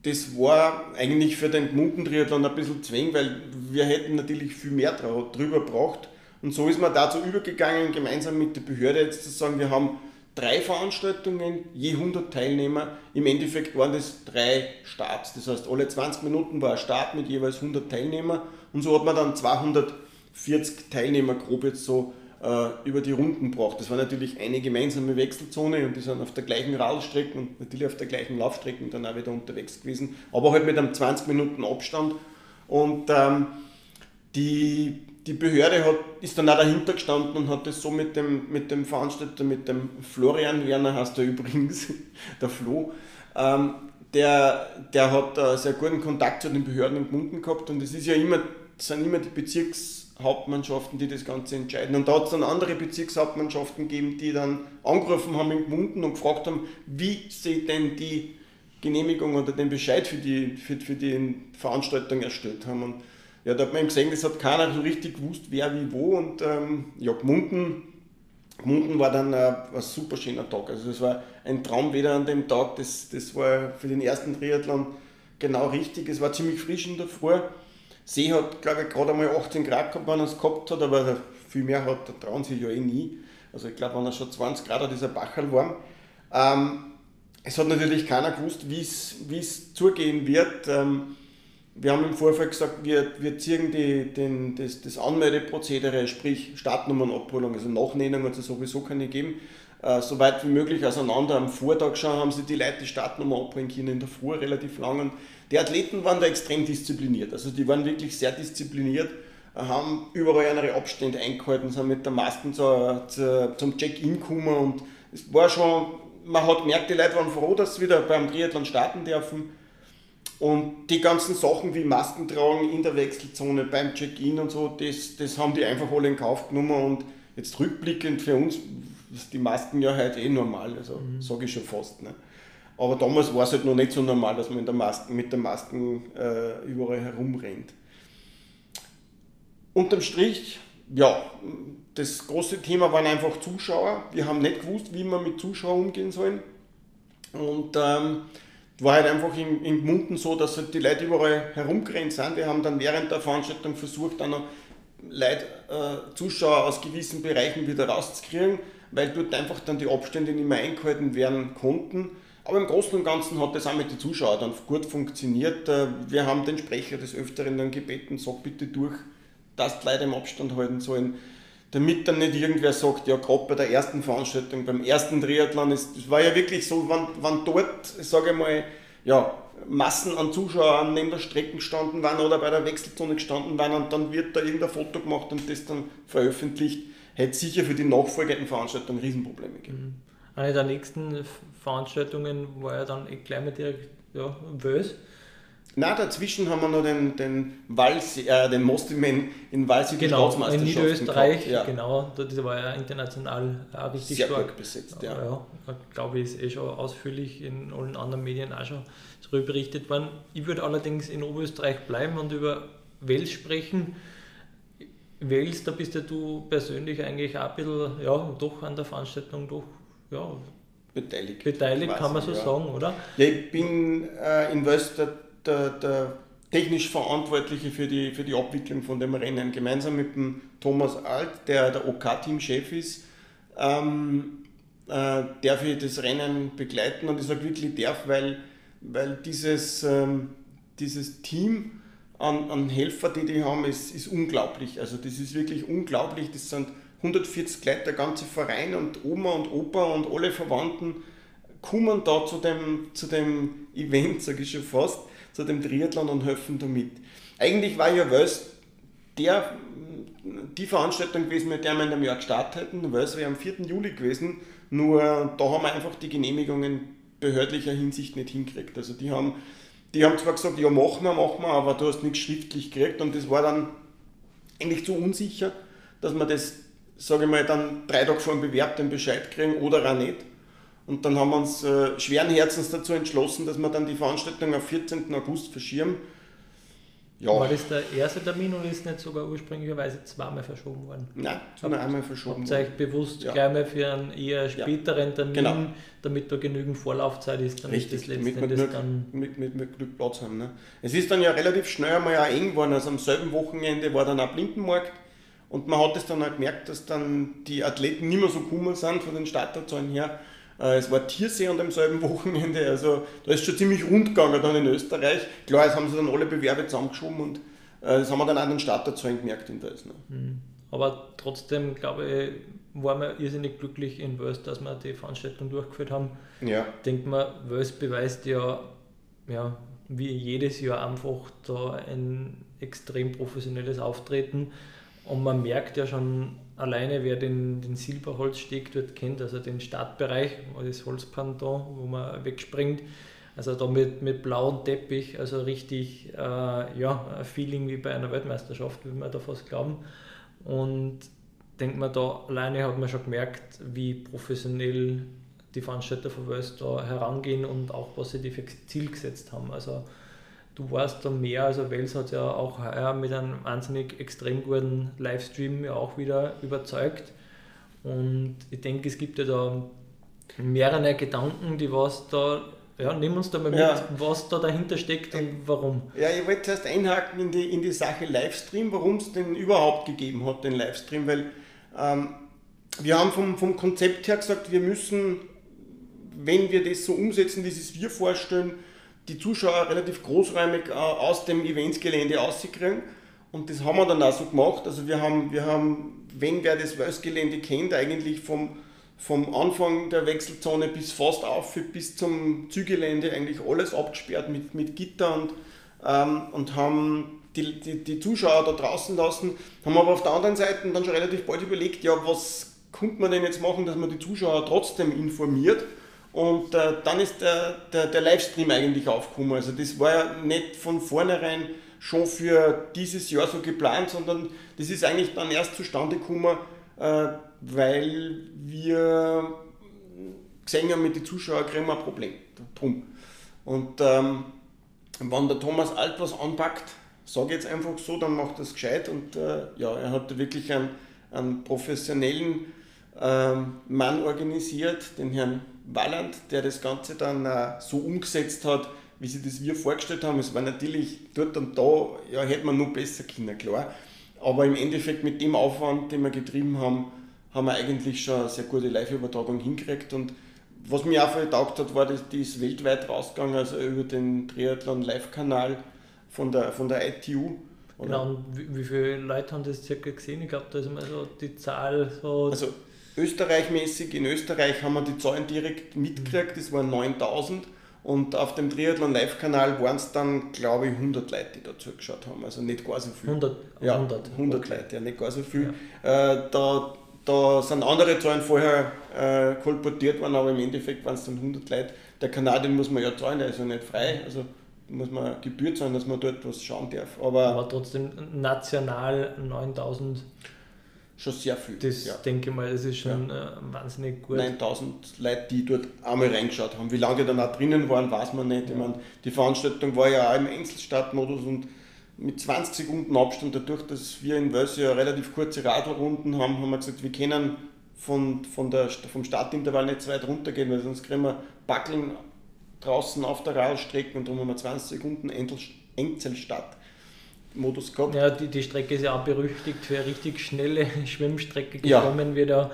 das war eigentlich für den Gmunden-Triathlon ein bisschen zwäng, weil wir hätten natürlich viel mehr drüber gebraucht. Und so ist man dazu übergegangen, gemeinsam mit der Behörde jetzt zu sagen, wir haben drei Veranstaltungen, je 100 Teilnehmer. Im Endeffekt waren das drei Starts. Das heißt, alle 20 Minuten war ein Start mit jeweils 100 Teilnehmer. Und so hat man dann 240 Teilnehmer grob jetzt so äh, über die Runden braucht. Das war natürlich eine gemeinsame Wechselzone und die sind auf der gleichen Radstrecke und natürlich auf der gleichen Laufstrecke dann auch wieder unterwegs gewesen, aber halt mit einem 20 Minuten Abstand. Und ähm, die, die Behörde hat, ist dann auch dahinter gestanden und hat das so mit dem, mit dem Veranstalter, mit dem Florian Werner, heißt er übrigens, der Flo, ähm, der, der hat einen sehr guten Kontakt zu den Behörden und Gmunden gehabt und es ist ja immer, sind immer die Bezirks Hauptmannschaften, die das Ganze entscheiden. Und da hat es dann andere Bezirkshauptmannschaften gegeben, die dann angerufen haben in Gmunden und gefragt haben, wie sie denn die Genehmigung oder den Bescheid für die, für, für die Veranstaltung erstellt haben. Und ja, da hat man gesehen, das hat keiner so richtig gewusst, wer wie wo. Und ähm, ja, Gmunden, Gmunden war dann ein, ein super schöner Tag. Also es war ein Traum wieder an dem Tag. Das, das war für den ersten Triathlon genau richtig. Es war ziemlich frisch in der Früh. See hat, glaube ich, gerade einmal 18 Grad gehabt, wenn er es gehabt hat, aber viel mehr hat, da trauen sich ja eh nie. Also ich glaube, wenn er schon 20 Grad hat, ist er Bachel warm. Ähm, es hat natürlich keiner gewusst, wie es zugehen wird. Ähm, wir haben im Vorfeld gesagt, wir, wir ziehen die, den, das, das Anmeldeprozedere, sprich Startnummernabholung, also Nachnennung hat es sowieso keine geben, äh, so weit wie möglich auseinander. Am Vortag schon haben sie die Leute die Startnummer abholen können, in der Früh relativ lang. Und die Athleten waren da extrem diszipliniert. Also die waren wirklich sehr diszipliniert, haben überall ihre Abstände eingehalten, sind mit der Masken zu, zu, zum Check-in gekommen und es war schon, man hat gemerkt, die Leute waren froh, dass sie wieder beim Triathlon starten dürfen. Und die ganzen Sachen wie Masken tragen in der Wechselzone, beim Check-in und so, das, das haben die einfach alle in Kauf genommen und jetzt rückblickend für uns ist die Masken ja heute eh normal, also mhm. sage ich schon fast. Ne? Aber damals war es halt noch nicht so normal, dass man der Masken, mit der Masken äh, überall herumrennt. Unterm Strich, ja, das große Thema waren einfach Zuschauer. Wir haben nicht gewusst, wie wir mit Zuschauern umgehen sollen. Und ähm, war halt einfach in, in Gmunden so, dass halt die Leute überall herumgerannt sind. Wir haben dann während der Veranstaltung versucht, dann noch Leute, äh, Zuschauer aus gewissen Bereichen wieder rauszukriegen, weil dort einfach dann die Abstände nicht mehr eingehalten werden konnten. Aber im Großen und Ganzen hat das auch mit den Zuschauern dann gut funktioniert. Äh, wir haben den Sprecher des Öfteren dann gebeten, sag bitte durch, dass die Leute im Abstand halten sollen, damit dann nicht irgendwer sagt, ja gerade bei der ersten Veranstaltung, beim ersten Triathlon, es war ja wirklich so, wenn, wenn dort, sage ich mal, ja, Massen an Zuschauern neben der Strecke gestanden waren oder bei der Wechselzone gestanden waren und dann wird da irgendein Foto gemacht und das dann veröffentlicht, hätte sicher für die nachfolgenden Veranstaltungen Riesenprobleme gegeben. Mhm. Eine der nächsten Veranstaltungen war ja dann gleich mal direkt ja, Wös. Na, dazwischen haben wir noch den, den, äh, den Mostiman in Walsig genau, in Niederösterreich, ja. genau, das war ja international auch richtig Sehr stark besetzt, ja. ja. glaube ich, ist eh schon ausführlich in allen anderen Medien auch schon darüber berichtet worden. Ich würde allerdings in Oberösterreich bleiben und über Wels sprechen. Wels, da bist ja du persönlich eigentlich auch ein bisschen, ja, doch an der Veranstaltung doch ja, beteiligt. Beteiligt kann man so ja. sagen, oder? Ja, ich bin äh, in West der, der, technisch Verantwortliche für die, für die Abwicklung von dem Rennen, gemeinsam mit dem Thomas Alt, der der OK-Team-Chef ist. Ähm, äh, darf ich das Rennen begleiten und ich sage wirklich darf, weil, weil dieses, ähm, dieses Team an, an Helfer, die die haben, ist, ist unglaublich. Also das ist wirklich unglaublich. Das sind 140 Leute, der ganze Verein und Oma und Opa und alle Verwandten kommen da zu dem, zu dem Event, sage ich schon fast, zu dem Triathlon und helfen da mit. Eigentlich war ja Wels der, die Veranstaltung gewesen, mit der wir in einem Jahr gestartet hätten. Wels wäre am 4. Juli gewesen, nur da haben wir einfach die Genehmigungen behördlicher Hinsicht nicht hinkriegt. Also die haben, die haben zwar gesagt, ja machen wir, machen wir, aber du hast nichts schriftlich gekriegt und das war dann eigentlich zu unsicher, dass wir das, sage ich mal, dann drei Tage vor dem Bewerb den Bescheid kriegen oder auch nicht. Und dann haben wir uns äh, schweren Herzens dazu entschlossen, dass wir dann die Veranstaltung am 14. August verschieben ja. War das der erste Termin oder ist nicht sogar ursprünglicherweise zweimal verschoben worden? Nein, sondern einmal verschoben Habt ihr euch bewusst ja. gleich mal für einen eher späteren Termin, genau. damit da genügend Vorlaufzeit ist, damit Richtig, das letzte mit, mit, dann mit, mit, mit Glück Platz haben. Ne? Es ist dann ja relativ schnell einmal auch eng geworden, also am selben Wochenende war dann auch Blindenmarkt und man hat es dann auch gemerkt, dass dann die Athleten nicht mehr so kummer sind von den Starterzahlen her es war Tiersee an demselben Wochenende, also da ist schon ziemlich rund gegangen dann in Österreich. Klar, jetzt haben sie dann alle Bewerbe zusammengeschoben und äh, das haben wir dann an den Starterzahlen gemerkt in. Ne? Mhm. Aber trotzdem, glaube ich, waren wir irrsinnig glücklich in Wels, dass wir die Veranstaltung durchgeführt haben. Ja. Denkt man, Wels beweist ja, ja, wie jedes Jahr einfach da ein extrem professionelles Auftreten. Und man merkt ja schon alleine, wer den, den Silberholzsteg dort kennt, also den Startbereich, das Holzpan da, wo man wegspringt, also da mit, mit blauem Teppich, also richtig äh, ja, ein Feeling wie bei einer Weltmeisterschaft, würde man da fast glauben. Und denkt man da, alleine hat man schon gemerkt, wie professionell die Veranstalter von Wels da herangehen und auch was sie für Ziel gesetzt haben. Also du warst da mehr, also Wels hat ja auch heuer mit einem wahnsinnig extrem guten Livestream ja auch wieder überzeugt. Und ich denke, es gibt ja da mehrere Gedanken, die was da, ja, nimm uns da mal mit, ja. was da dahinter steckt und warum. Ja, ich wollte zuerst einhaken in die, in die Sache Livestream, warum es den überhaupt gegeben hat, den Livestream, weil ähm, wir haben vom, vom Konzept her gesagt, wir müssen, wenn wir das so umsetzen, wie es wir vorstellen, die Zuschauer relativ großräumig äh, aus dem Eventsgelände auszukriegen. Und das haben wir dann auch so gemacht. Also wir haben, wir haben wenn wer das Welsgelände kennt, eigentlich vom, vom Anfang der Wechselzone bis fast auf bis zum Zügelände eigentlich alles abgesperrt mit, mit Gitter und, ähm, und haben die, die, die Zuschauer da draußen lassen, haben aber auf der anderen Seite dann schon relativ bald überlegt, ja, was könnte man denn jetzt machen, dass man die Zuschauer trotzdem informiert und äh, dann ist der, der, der, Livestream eigentlich aufgekommen. Also das war ja nicht von vornherein schon für dieses Jahr so geplant, sondern das ist eigentlich dann erst zustande gekommen, äh, weil wir gesehen haben, mit den Zuschauern kriegen wir ein Problem. Drum. Und ähm, wenn der Thomas Alt was anpackt, sage jetzt einfach so, dann macht das gescheit und äh, ja, er hat wirklich einen, einen professionellen ähm, Mann organisiert, den Herrn Walland, der das Ganze dann äh, so umgesetzt hat, wie sie das wir vorgestellt haben. Es war natürlich dort und da, ja, hätte man nur besser können, klar. Aber im Endeffekt mit dem Aufwand, den wir getrieben haben, haben wir eigentlich schon eine sehr gute Live-Übertragung hingekriegt. Und was mir auch voll getaugt hat, war, dass die ist weltweit rausgegangen, also über den Triathlon Live-Kanal von der, von der ITU. Oder? Genau, und wie, wie, viele Leute haben das circa gesehen? Ich glaube, da ist mal so die Zahl so. Also Österreichmäßig, in Österreich haben wir die Zahlen direkt mitgekriegt, das waren 9000 und auf dem Triathlon Live-Kanal waren es dann, glaube ich, 100 Leute, die da zugeschaut haben, also nicht gar so viel. 100, ja, 100, 100 okay. Leute, ja, nicht gar so viel. Ja. Äh, da, da sind andere Zahlen vorher äh, kolportiert worden, aber im Endeffekt waren es dann 100 Leute. Der Kanal, den muss man ja zahlen, der ist ja nicht frei, also muss man Gebühr zahlen, dass man dort was schauen darf. Aber, aber trotzdem national 9000 schon sehr viel. Das ja. denke ich mal, das ist schon ja. äh, wahnsinnig gut. 9000 Leute, die dort einmal reingeschaut haben. Wie lange die dann auch drinnen waren, weiß man nicht. Ja. Ich meine, die Veranstaltung war ja auch im Einzelstartmodus und mit 20 Sekunden Abstand, dadurch, dass wir in Wels ja relativ kurze Radlrunden haben, haben wir gesagt, wir können von, von der, vom Startintervall nicht zu weit runtergehen, weil sonst kriegen wir Backeln draußen auf der Radstrecke und dann haben wir 20 Sekunden Einzelstart. Modus gehabt. Ja, die, die Strecke ist ja auch berüchtigt für eine richtig schnelle Schwimmstrecke gekommen, ja. wird ja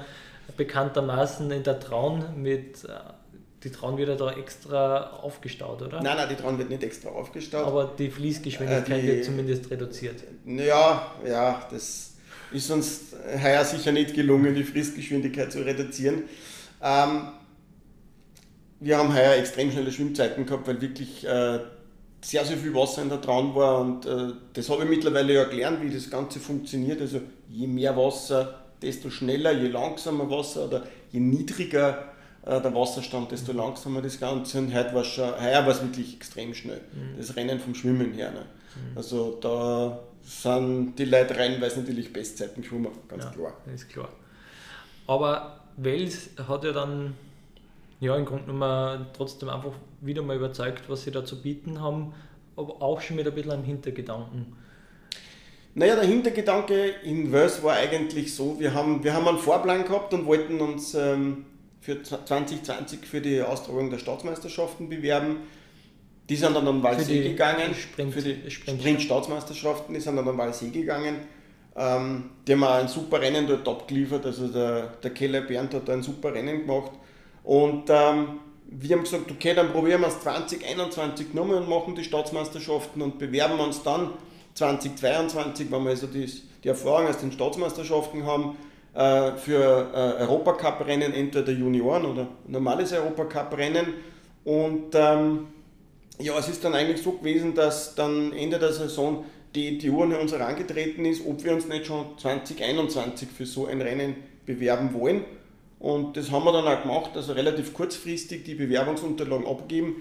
bekanntermaßen in der Traun mit die Traun wird ja da extra aufgestaut, oder? Nein, nein, die Traun wird nicht extra aufgestaut. Aber die Fließgeschwindigkeit äh, die, wird zumindest reduziert. Ja, ja, das ist uns heuer sicher nicht gelungen, die Fließgeschwindigkeit zu reduzieren. Ähm, wir haben heuer extrem schnelle Schwimmzeiten gehabt, weil wirklich äh, sehr, sehr viel Wasser in der Traun war und äh, das habe ich mittlerweile ja gelernt, wie das Ganze funktioniert. Also je mehr Wasser, desto schneller, je langsamer Wasser oder je niedriger äh, der Wasserstand, desto langsamer das Ganze. Und heute war es schon, heuer war es wirklich extrem schnell, mhm. das Rennen vom Schwimmen her. Ne? Mhm. Also da sind die Leute reinweise natürlich Bestzeiten geschwommen, ganz ja, klar. Ist klar. Aber Wels hat ja dann ja, im Grunde genommen trotzdem einfach wieder mal überzeugt, was sie da zu bieten haben, aber auch schon mit ein bisschen einem Hintergedanken. Naja, der Hintergedanke in Wels war eigentlich so, wir haben, wir haben einen Vorplan gehabt und wollten uns ähm, für 2020 für die Austragung der Staatsmeisterschaften bewerben. Die sind dann an Walsee gegangen, Sprint, für die Sprint-Staatsmeisterschaften, die sind dann an Walsee gegangen. Ähm, die haben auch ein super Rennen dort abgeliefert, also der, der Keller Bernd hat da ein super Rennen gemacht. Und ähm, wir haben gesagt, okay, dann probieren wir es 2021 nochmal und machen die Staatsmeisterschaften und bewerben uns dann 2022, wenn wir also die, die Erfahrung aus den Staatsmeisterschaften haben, äh, für äh, Europacup-Rennen, entweder Junioren oder normales Europacup-Rennen. Und ähm, ja, es ist dann eigentlich so gewesen, dass dann Ende der Saison die, Uhr an uns herangetreten ist, ob wir uns nicht schon 2021 für so ein Rennen bewerben wollen. Und das haben wir dann auch gemacht, also relativ kurzfristig die Bewerbungsunterlagen abgeben.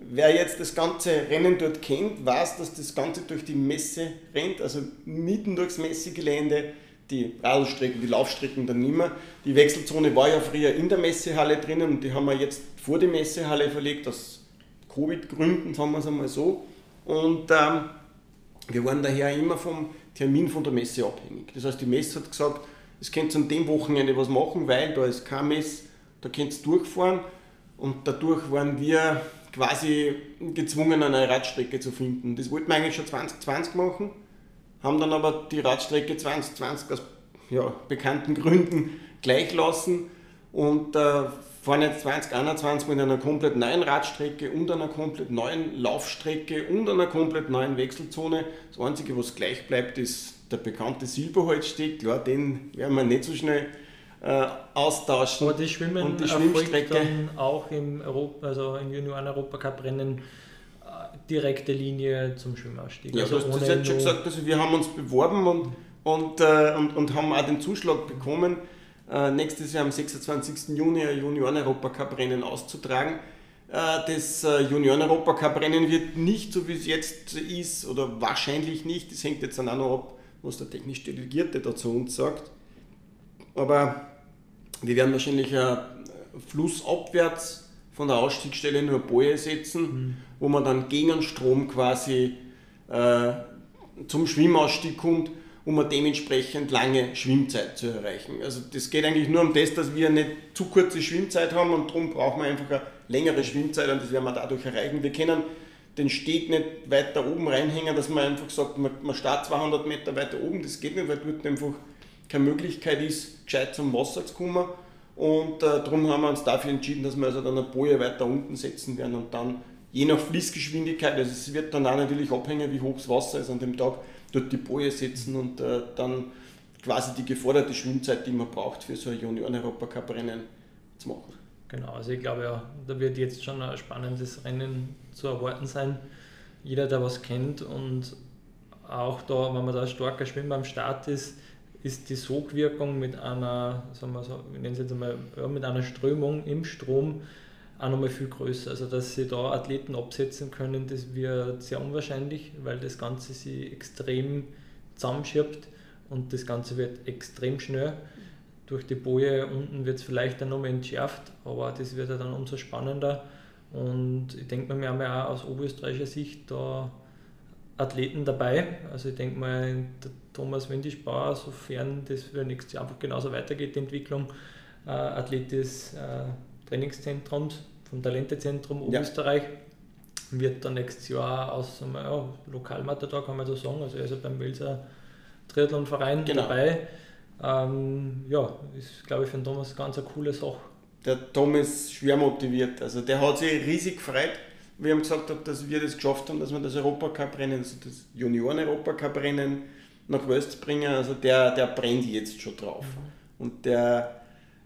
Wer jetzt das ganze Rennen dort kennt, weiß, dass das Ganze durch die Messe rennt, also mitten durchs Messegelände, die Radlstrecken, die Laufstrecken dann nicht mehr. Die Wechselzone war ja früher in der Messehalle drinnen und die haben wir jetzt vor die Messehalle verlegt, aus Covid-Gründen, sagen wir es einmal so. Und ähm, wir waren daher immer vom Termin von der Messe abhängig. Das heißt, die Messe hat gesagt, es könnt an dem Wochenende was machen, weil da ist kein Mess, da könnt ihr durchfahren. Und dadurch waren wir quasi gezwungen, eine Radstrecke zu finden. Das wollten wir eigentlich schon 2020 machen, haben dann aber die Radstrecke 2020 aus ja, bekannten Gründen gleich lassen und äh, fahren jetzt 2021 mit einer komplett neuen Radstrecke und einer komplett neuen Laufstrecke und einer komplett neuen Wechselzone. Das Einzige, was gleich bleibt, ist der bekannte Silberholzsteg, klar, den werden wir nicht so schnell äh, austauschen. Aber die Schwimmen und die Schwimmstrecke dann auch im, Europa, also im Junioren-Europacup-Rennen äh, direkte Linie zum Schwimmausstieg. Ja, also du hast das jetzt schon gesagt, also wir haben uns beworben und, und, äh, und, und haben auch den Zuschlag bekommen, äh, nächstes Jahr am 26. Juni ein Junioren-Europacup-Rennen auszutragen. Äh, das äh, Junioren-Europacup-Rennen wird nicht so wie es jetzt ist oder wahrscheinlich nicht, das hängt jetzt dann auch noch ab, was der technisch Delegierte dazu uns sagt. Aber wir werden wahrscheinlich äh, flussabwärts von der Ausstiegsstelle nur Boje setzen, mhm. wo man dann gegen den Strom quasi äh, zum Schwimmausstieg kommt, um eine dementsprechend lange Schwimmzeit zu erreichen. Also das geht eigentlich nur um das, dass wir eine zu kurze Schwimmzeit haben und darum brauchen wir einfach eine längere Schwimmzeit und das werden wir dadurch erreichen. Wir können den Steg nicht weiter oben reinhängen, dass man einfach sagt, man, startet 200 Meter weiter oben, das geht nicht, weil dort einfach keine Möglichkeit ist, gescheit zum Wasser zu kommen. Und äh, darum haben wir uns dafür entschieden, dass wir also dann eine Boje weiter unten setzen werden und dann je nach Fließgeschwindigkeit, also es wird dann auch natürlich abhängen, wie hoch das Wasser ist an dem Tag, dort die Boje setzen und äh, dann quasi die geforderte Schwimmzeit, die man braucht für so ein Junioren-Europacup-Rennen zu machen. Genau, also ich glaube ja, da wird jetzt schon ein spannendes Rennen zu erwarten sein. Jeder, der was kennt und auch da, wenn man da starker Schwimmer am Start ist, ist die Sogwirkung mit einer, sagen wir so, wir nennen es jetzt einmal, mit einer Strömung im Strom auch nochmal viel größer. Also dass sie da Athleten absetzen können, das wird sehr unwahrscheinlich, weil das Ganze sie extrem zusammenschirbt und das Ganze wird extrem schnell durch die Boje unten wird es vielleicht dann nochmal entschärft, aber das wird ja dann umso spannender. Und ich denke mal, wir haben ja auch aus oberösterreichischer Sicht da Athleten dabei. Also ich denke mal, der Thomas Windischbauer, sofern das für nächstes Jahr einfach genauso weitergeht, die Entwicklung, äh, Athlet des äh, Trainingszentrums, vom Talentezentrum Oberösterreich, ja. wird dann nächstes Jahr aus einem ja, Lokalmatador, kann man so sagen, also er ist ja beim Welser Triathlonverein genau. dabei ähm, ja, ist glaube ich für den Thomas ganz eine coole Sache. der Tom ist schwer motiviert. Also der hat sich riesig gefreut, wie ich gesagt habe, dass wir das geschafft haben, dass wir das Europacup-Rennen, also das Junioren-Europacup-Rennen nach West bringen. Also der, der brennt jetzt schon drauf. Mhm. Und der,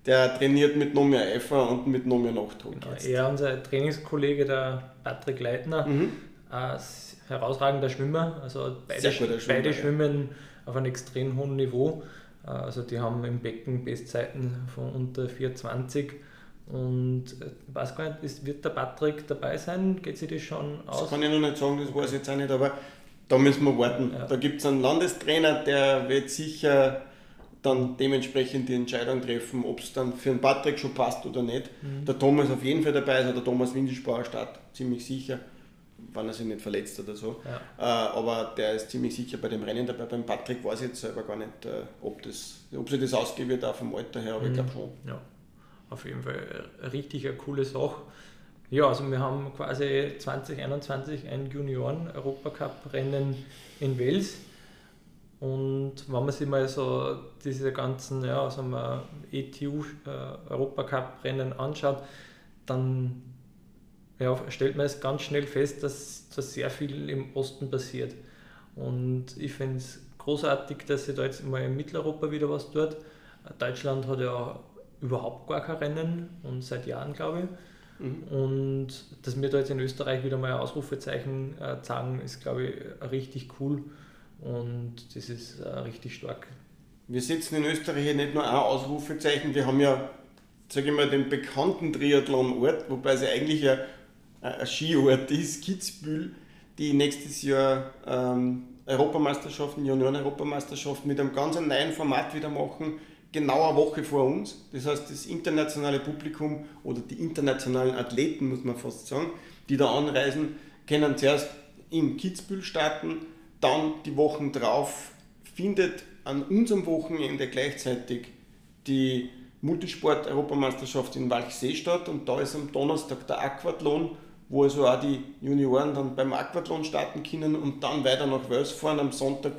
der trainiert mit noch mehr Eifer und mit noch mehr Nachdruck. Genau, er, unser Trainingskollege, der Patrick Leitner, mhm. ein herausragender Schwimmer. Also beide, Schwimmer, beide schwimmen auf einem extrem hohen Niveau. Also die haben im Becken Bestzeiten von unter 420 und ich äh, weiß gar nicht, ist, wird der Patrick dabei sein? Geht sich das schon aus? Das kann ich noch nicht sagen, das weiß ich jetzt auch nicht, aber da müssen wir warten. Ja. Da gibt es einen Landestrainer, der wird sicher dann dementsprechend die Entscheidung treffen, ob es dann für den Patrick schon passt oder nicht. Mhm. Der Thomas auf jeden Fall dabei, also der Thomas Windelspauer startet ziemlich sicher, wenn er sich nicht verletzt oder so. Ja. Äh, aber der ist ziemlich sicher bei dem Rennen dabei. Beim Patrick weiß ich jetzt selber gar nicht, äh, ob, das, ob sich das ausgehen wird, auch vom Alter her, aber mhm. ich glaube schon. Ja auf jeden Fall richtig eine coole Sache. Ja, also wir haben quasi 2021 ein Junioren-Europacup-Rennen in Wales. Und wenn man sich mal so diese ganzen ja, wir, ETU-Europacup-Rennen äh, anschaut, dann ja, stellt man es ganz schnell fest, dass, dass sehr viel im Osten passiert. Und ich finde es großartig, dass sich da jetzt mal in Mitteleuropa wieder was tut. Deutschland hat ja überhaupt gar kein Rennen und seit Jahren, glaube ich. Mhm. Und dass wir da jetzt in Österreich wieder mal ein Ausrufezeichen äh, zeigen, ist, glaube ich, richtig cool und das ist äh, richtig stark. Wir setzen in Österreich ja nicht nur ein Ausrufezeichen, wir haben ja, sage ich mal, den bekannten Triathlon-Ort, wobei es ja eigentlich ein, ein Skiort ist, Kitzbühel, die nächstes Jahr ähm, Europameisterschaften, Junioren-Europameisterschaften mit einem ganz neuen Format wieder machen genau eine Woche vor uns. Das heißt, das internationale Publikum oder die internationalen Athleten, muss man fast sagen, die da anreisen, können zuerst in Kitzbühel starten, dann die Wochen drauf findet an unserem Wochenende gleichzeitig die Multisport-Europameisterschaft in Walchsee statt und da ist am Donnerstag der Aquathlon, wo also auch die Junioren dann beim Aquathlon starten können und dann weiter nach Wels fahren am Sonntag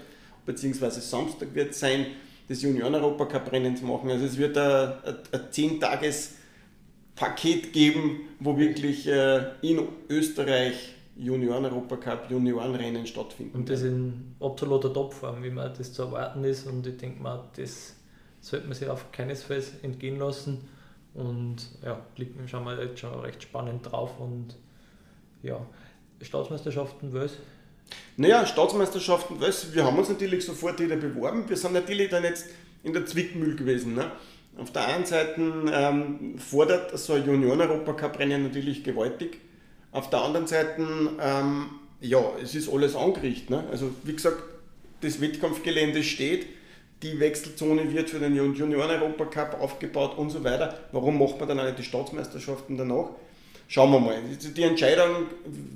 bzw. Samstag wird es sein das Junioren-Europacup-Rennen zu machen. Also es wird ein, ein 10-Tages-Paket geben, wo wirklich äh, in Österreich Junioren-Europacup, Juniorenrennen stattfinden. Und das in absoluter Topform, wie man das zu erwarten ist. Und ich denke mal, das sollte man sich auf keinesfalls entgehen lassen. Und ja, schauen wir jetzt schon recht spannend drauf. Und ja, Staatsmeisterschaften, was? Naja, Staatsmeisterschaften, weißt, wir haben uns natürlich sofort wieder beworben. Wir sind natürlich dann jetzt in der Zwickmühl gewesen. Ne? Auf der einen Seite ähm, fordert so ein Junioren-Europacup-Rennen natürlich gewaltig. Auf der anderen Seite, ähm, ja, es ist alles angerichtet. Ne? Also, wie gesagt, das Wettkampfgelände steht, die Wechselzone wird für den Junioren-Europacup aufgebaut und so weiter. Warum macht man dann auch nicht die Staatsmeisterschaften danach? Schauen wir mal. Die Entscheidung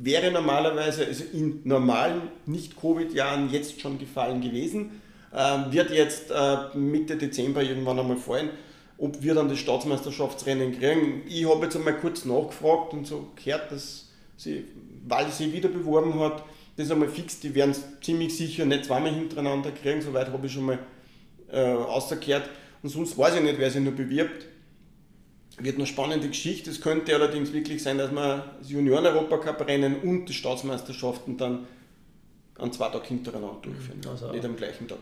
wäre normalerweise also in normalen Nicht-Covid-Jahren jetzt schon gefallen gewesen. Ähm, wird jetzt äh, Mitte Dezember irgendwann einmal fallen, ob wir dann das Staatsmeisterschaftsrennen kriegen. Ich habe jetzt einmal kurz nachgefragt und so gehört, dass sie, weil sie wieder beworben hat, das einmal fix, die werden es ziemlich sicher nicht zweimal hintereinander kriegen, soweit habe ich schon mal äh, ausgekehrt. Und sonst weiß ich nicht, wer sich nur bewirbt wird eine spannende Geschichte. Es könnte allerdings wirklich sein, dass man das Junioren-Europacup-Rennen und die Staatsmeisterschaften dann an zwei Tagen hintereinander durchführen, also nicht am gleichen Tag.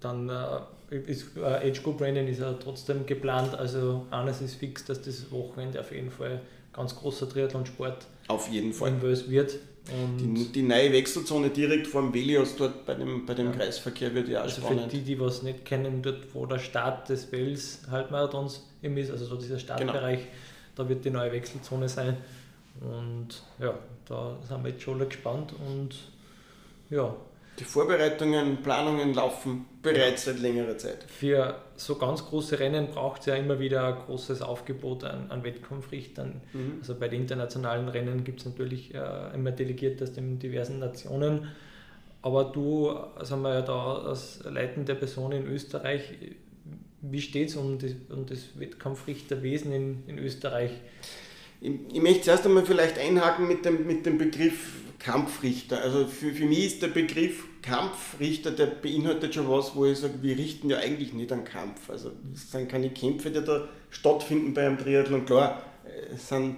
Dann äh, ist äh, Age Group Rennen ist ja trotzdem geplant. Also eines ist fix, dass das Wochenende auf jeden Fall ganz großer Triathlonsport auf jeden Fall wird. Die, die, neue Wechselzone direkt vor dem Velios dort bei dem, bei dem ja. Kreisverkehr wird ja auch also spannend. Für die, die was nicht kennen, dort wo der Start des Wels Halbmarathons ist, also so dieser Startbereich, genau. da wird die neue Wechselzone sein. Und ja, da sind wir jetzt schon gespannt und ja, die Vorbereitungen, Planungen laufen bereits seit längerer Zeit. Für so ganz große Rennen braucht es ja immer wieder ein großes Aufgebot an, an Wettkampfrichtern. Mhm. Also bei den internationalen Rennen gibt es natürlich äh, immer Delegierte aus den diversen Nationen. Aber du, sagen wir ja da als leitende Person in Österreich, wie steht es um, um das Wettkampfrichterwesen in, in Österreich? Ich, ich möchte zuerst einmal vielleicht einhaken mit dem, mit dem Begriff Kampfrichter. Also für, für mich ist der Begriff Kampfrichter, der beinhaltet schon was, wo ich sage, wir richten ja eigentlich nicht einen Kampf. Also es sind keine Kämpfe, die da stattfinden bei einem Triathlon. Klar, es sind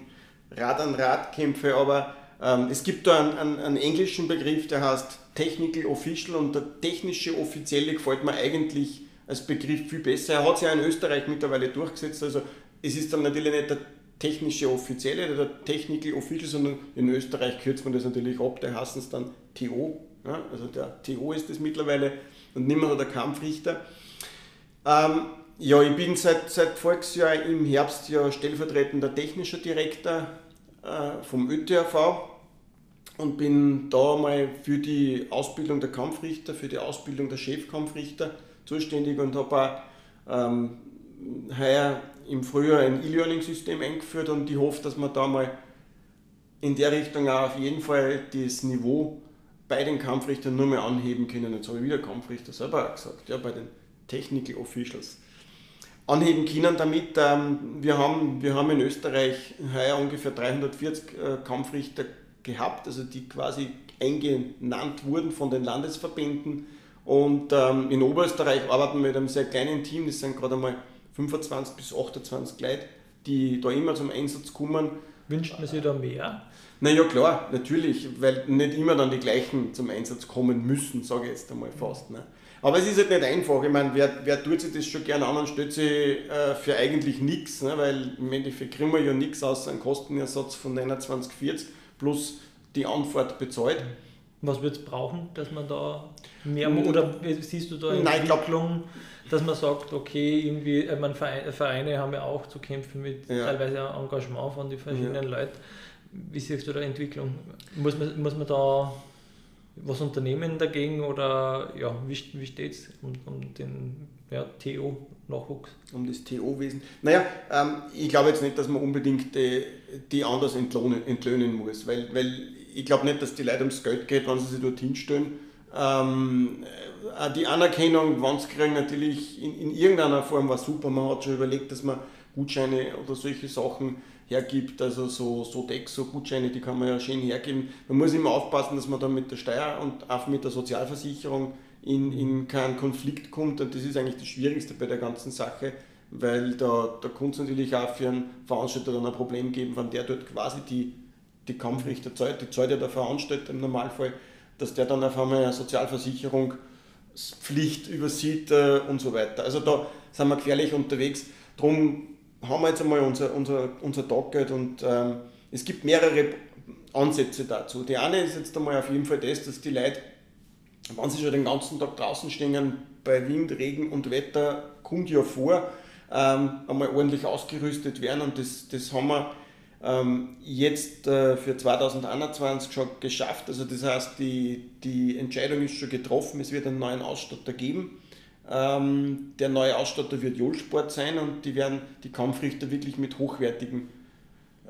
Rad an Rad Kämpfe, aber ähm, es gibt da einen, einen, einen, englischen Begriff, der heißt Technical Official und der technische Offizielle gefällt mir eigentlich als Begriff viel besser. Er hat sich ja in Österreich mittlerweile durchgesetzt, also es ist dann natürlich nicht der technische Offizielle oder der Technical Official, sondern in Österreich kürzt man das natürlich ab, der heißt es dann TO. Ja, also der TO ist das mittlerweile und nicht mehr der Kampfrichter. Ähm, ja, ich bin seit, seit Volksjahr im Herbst ja stellvertretender technischer Direktor äh, vom ÖTAV und bin da mal für die Ausbildung der Kampfrichter, für die Ausbildung der Chefkampfrichter zuständig und habe auch ähm, heuer im Frühjahr ein E-Learning-System eingeführt und ich hoffe, dass wir da mal in der Richtung auch auf jeden Fall das Niveau bei den Kampfrichtern nur mehr anheben können. Jetzt habe ich wieder Kampfrichter selber auch gesagt, ja, bei den Technical Officials. Anheben können damit, ähm, wir, haben, wir haben in Österreich heuer ungefähr 340 äh, Kampfrichter gehabt, also die quasi eingenannt wurden von den Landesverbänden. Und ähm, in Oberösterreich arbeiten wir mit einem sehr kleinen Team, das sind gerade einmal 25 bis 28 Leute, die da immer zum Einsatz kommen. Wünscht man sich da mehr? Naja, klar, natürlich, weil nicht immer dann die gleichen zum Einsatz kommen müssen, sage ich jetzt einmal fast. Ne? Aber es ist halt nicht einfach. Ich meine, wer, wer tut sich das schon gerne an und stellt sich äh, für eigentlich nichts, ne? weil im Endeffekt kriegen wir ja nichts außer einen Kostenersatz von 29,40 plus die Anfahrt bezahlt. Was wird es brauchen, dass man da mehr oder siehst du da eine Nein, Entwicklung, dass man sagt, okay, irgendwie, ich meine, Vereine haben ja auch zu kämpfen mit ja. teilweise Engagement von den verschiedenen ja. Leuten. Wie siehst du da Entwicklung? Muss man, muss man da was unternehmen dagegen oder ja, wie, wie steht es um, um den ja, TO-Nachwuchs? Um das TO-Wesen? Naja, ähm, ich glaube jetzt nicht, dass man unbedingt die, die anders entlöhnen, entlöhnen muss, weil, weil ich glaube nicht, dass die Leute ums Geld geht, wenn sie sich dorthin stellen. Ähm, äh, die Anerkennung, wenn sie kriegen, natürlich in, in irgendeiner Form war super. Man hat schon überlegt, dass man Gutscheine oder solche Sachen hergibt, also so, so Dexo-Gutscheine, die kann man ja schön hergeben. Man muss immer aufpassen, dass man dann mit der Steuer und auch mit der Sozialversicherung in, in keinen Konflikt kommt und das ist eigentlich das Schwierigste bei der ganzen Sache, weil da, da kann es natürlich auch für einen Veranstalter dann ein Problem geben, wenn der dort quasi die, die Kampfrichter zahlt, die zahlt ja der Veranstalter im Normalfall, dass der dann auf einmal eine Sozialversicherungspflicht übersieht äh, und so weiter. Also da sind wir gefährlich unterwegs. Darum haben wir jetzt einmal unser, unser, unser Taggeld und ähm, es gibt mehrere Ansätze dazu. Die eine ist jetzt einmal auf jeden Fall das, dass die Leute, wenn sie schon den ganzen Tag draußen stehen, bei Wind, Regen und Wetter, kommt ja vor, ähm, einmal ordentlich ausgerüstet werden und das, das haben wir jetzt äh, für 2021 schon geschafft. Also das heißt, die, die Entscheidung ist schon getroffen, es wird einen neuen Ausstatter geben. Ähm, der neue Ausstatter wird Jolsport sein und die werden die Kampfrichter wirklich mit hochwertigen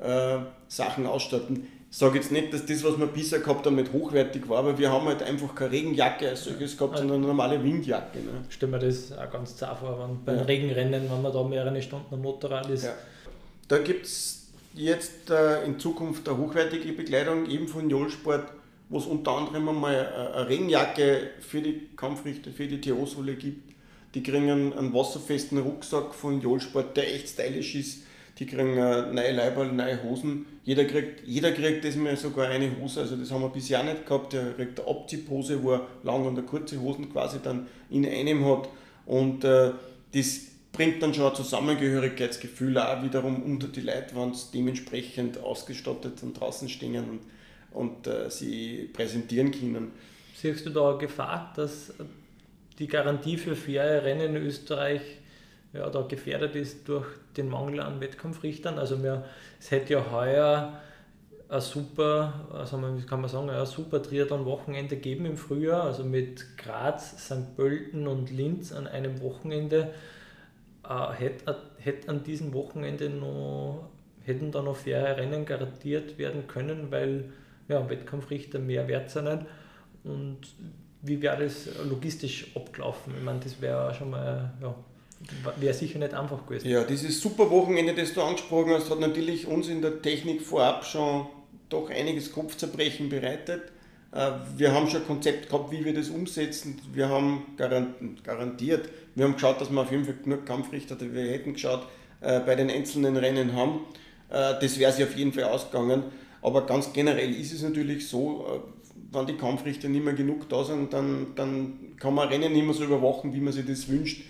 äh, Sachen ausstatten. Ich sage jetzt nicht, dass das, was wir bisher gehabt haben, nicht hochwertig war, aber wir haben halt einfach keine Regenjacke als solches gehabt, sondern eine normale Windjacke. Ne? Stellen wir das auch ganz zart vor, wenn beim ja. Regenrennen, wenn man da mehrere Stunden am Motorrad ist. Ja. Da gibt es jetzt äh, in Zukunft eine hochwertige Bekleidung, eben von Jolsport, wo es unter anderem einmal eine Regenjacke für die Kampfrichter, für die TO-Sohle gibt. Die kriegen einen wasserfesten Rucksack von Jolsport, der echt stylisch ist. Die kriegen äh, neue Leiber, neue Hosen. Jeder kriegt, jeder kriegt diesmal sogar eine Hose, also das haben wir bisher nicht gehabt. Der kriegt eine Abziehhose, wo er lange und eine kurze Hosen quasi dann in einem hat. Und äh, das bringt dann schon ein Zusammengehörigkeitsgefühl auch wiederum unter die Leute, wenn sie dementsprechend ausgestattet und draußen stehen und und äh, sie präsentieren können. Siehst du da eine Gefahr, dass die Garantie für faire Rennen in Österreich ja, da gefährdet ist durch den Mangel an Wettkampfrichtern? Also wir, es hätte ja heuer ein super, also kann man sagen, ein super Triathlon-Wochenende geben im Frühjahr, also mit Graz, St. Pölten und Linz an einem Wochenende. Äh, hätte, hätte an diesem Wochenende noch, hätten da noch faire Rennen garantiert werden können, weil ja, Wettkampfrichter mehr wert sein. Und wie wäre das logistisch abgelaufen? Ich meine, das wäre schon mal, ja, wäre sicher nicht einfach gewesen. Ja, dieses super Wochenende, das du angesprochen hast, hat natürlich uns in der Technik vorab schon doch einiges Kopfzerbrechen bereitet. Äh, wir haben schon ein Konzept gehabt, wie wir das umsetzen. Wir haben garantiert, wir haben geschaut, dass wir auf jeden Fall genug Kampfrichter, wir hätten geschaut, äh, bei den einzelnen Rennen haben. Äh, das wäre sich auf jeden Fall ausgegangen. Aber ganz generell ist es natürlich so, wenn die Kampfrichter nicht mehr genug da sind, dann, dann kann man Rennen nicht mehr so überwachen, wie man sich das wünscht.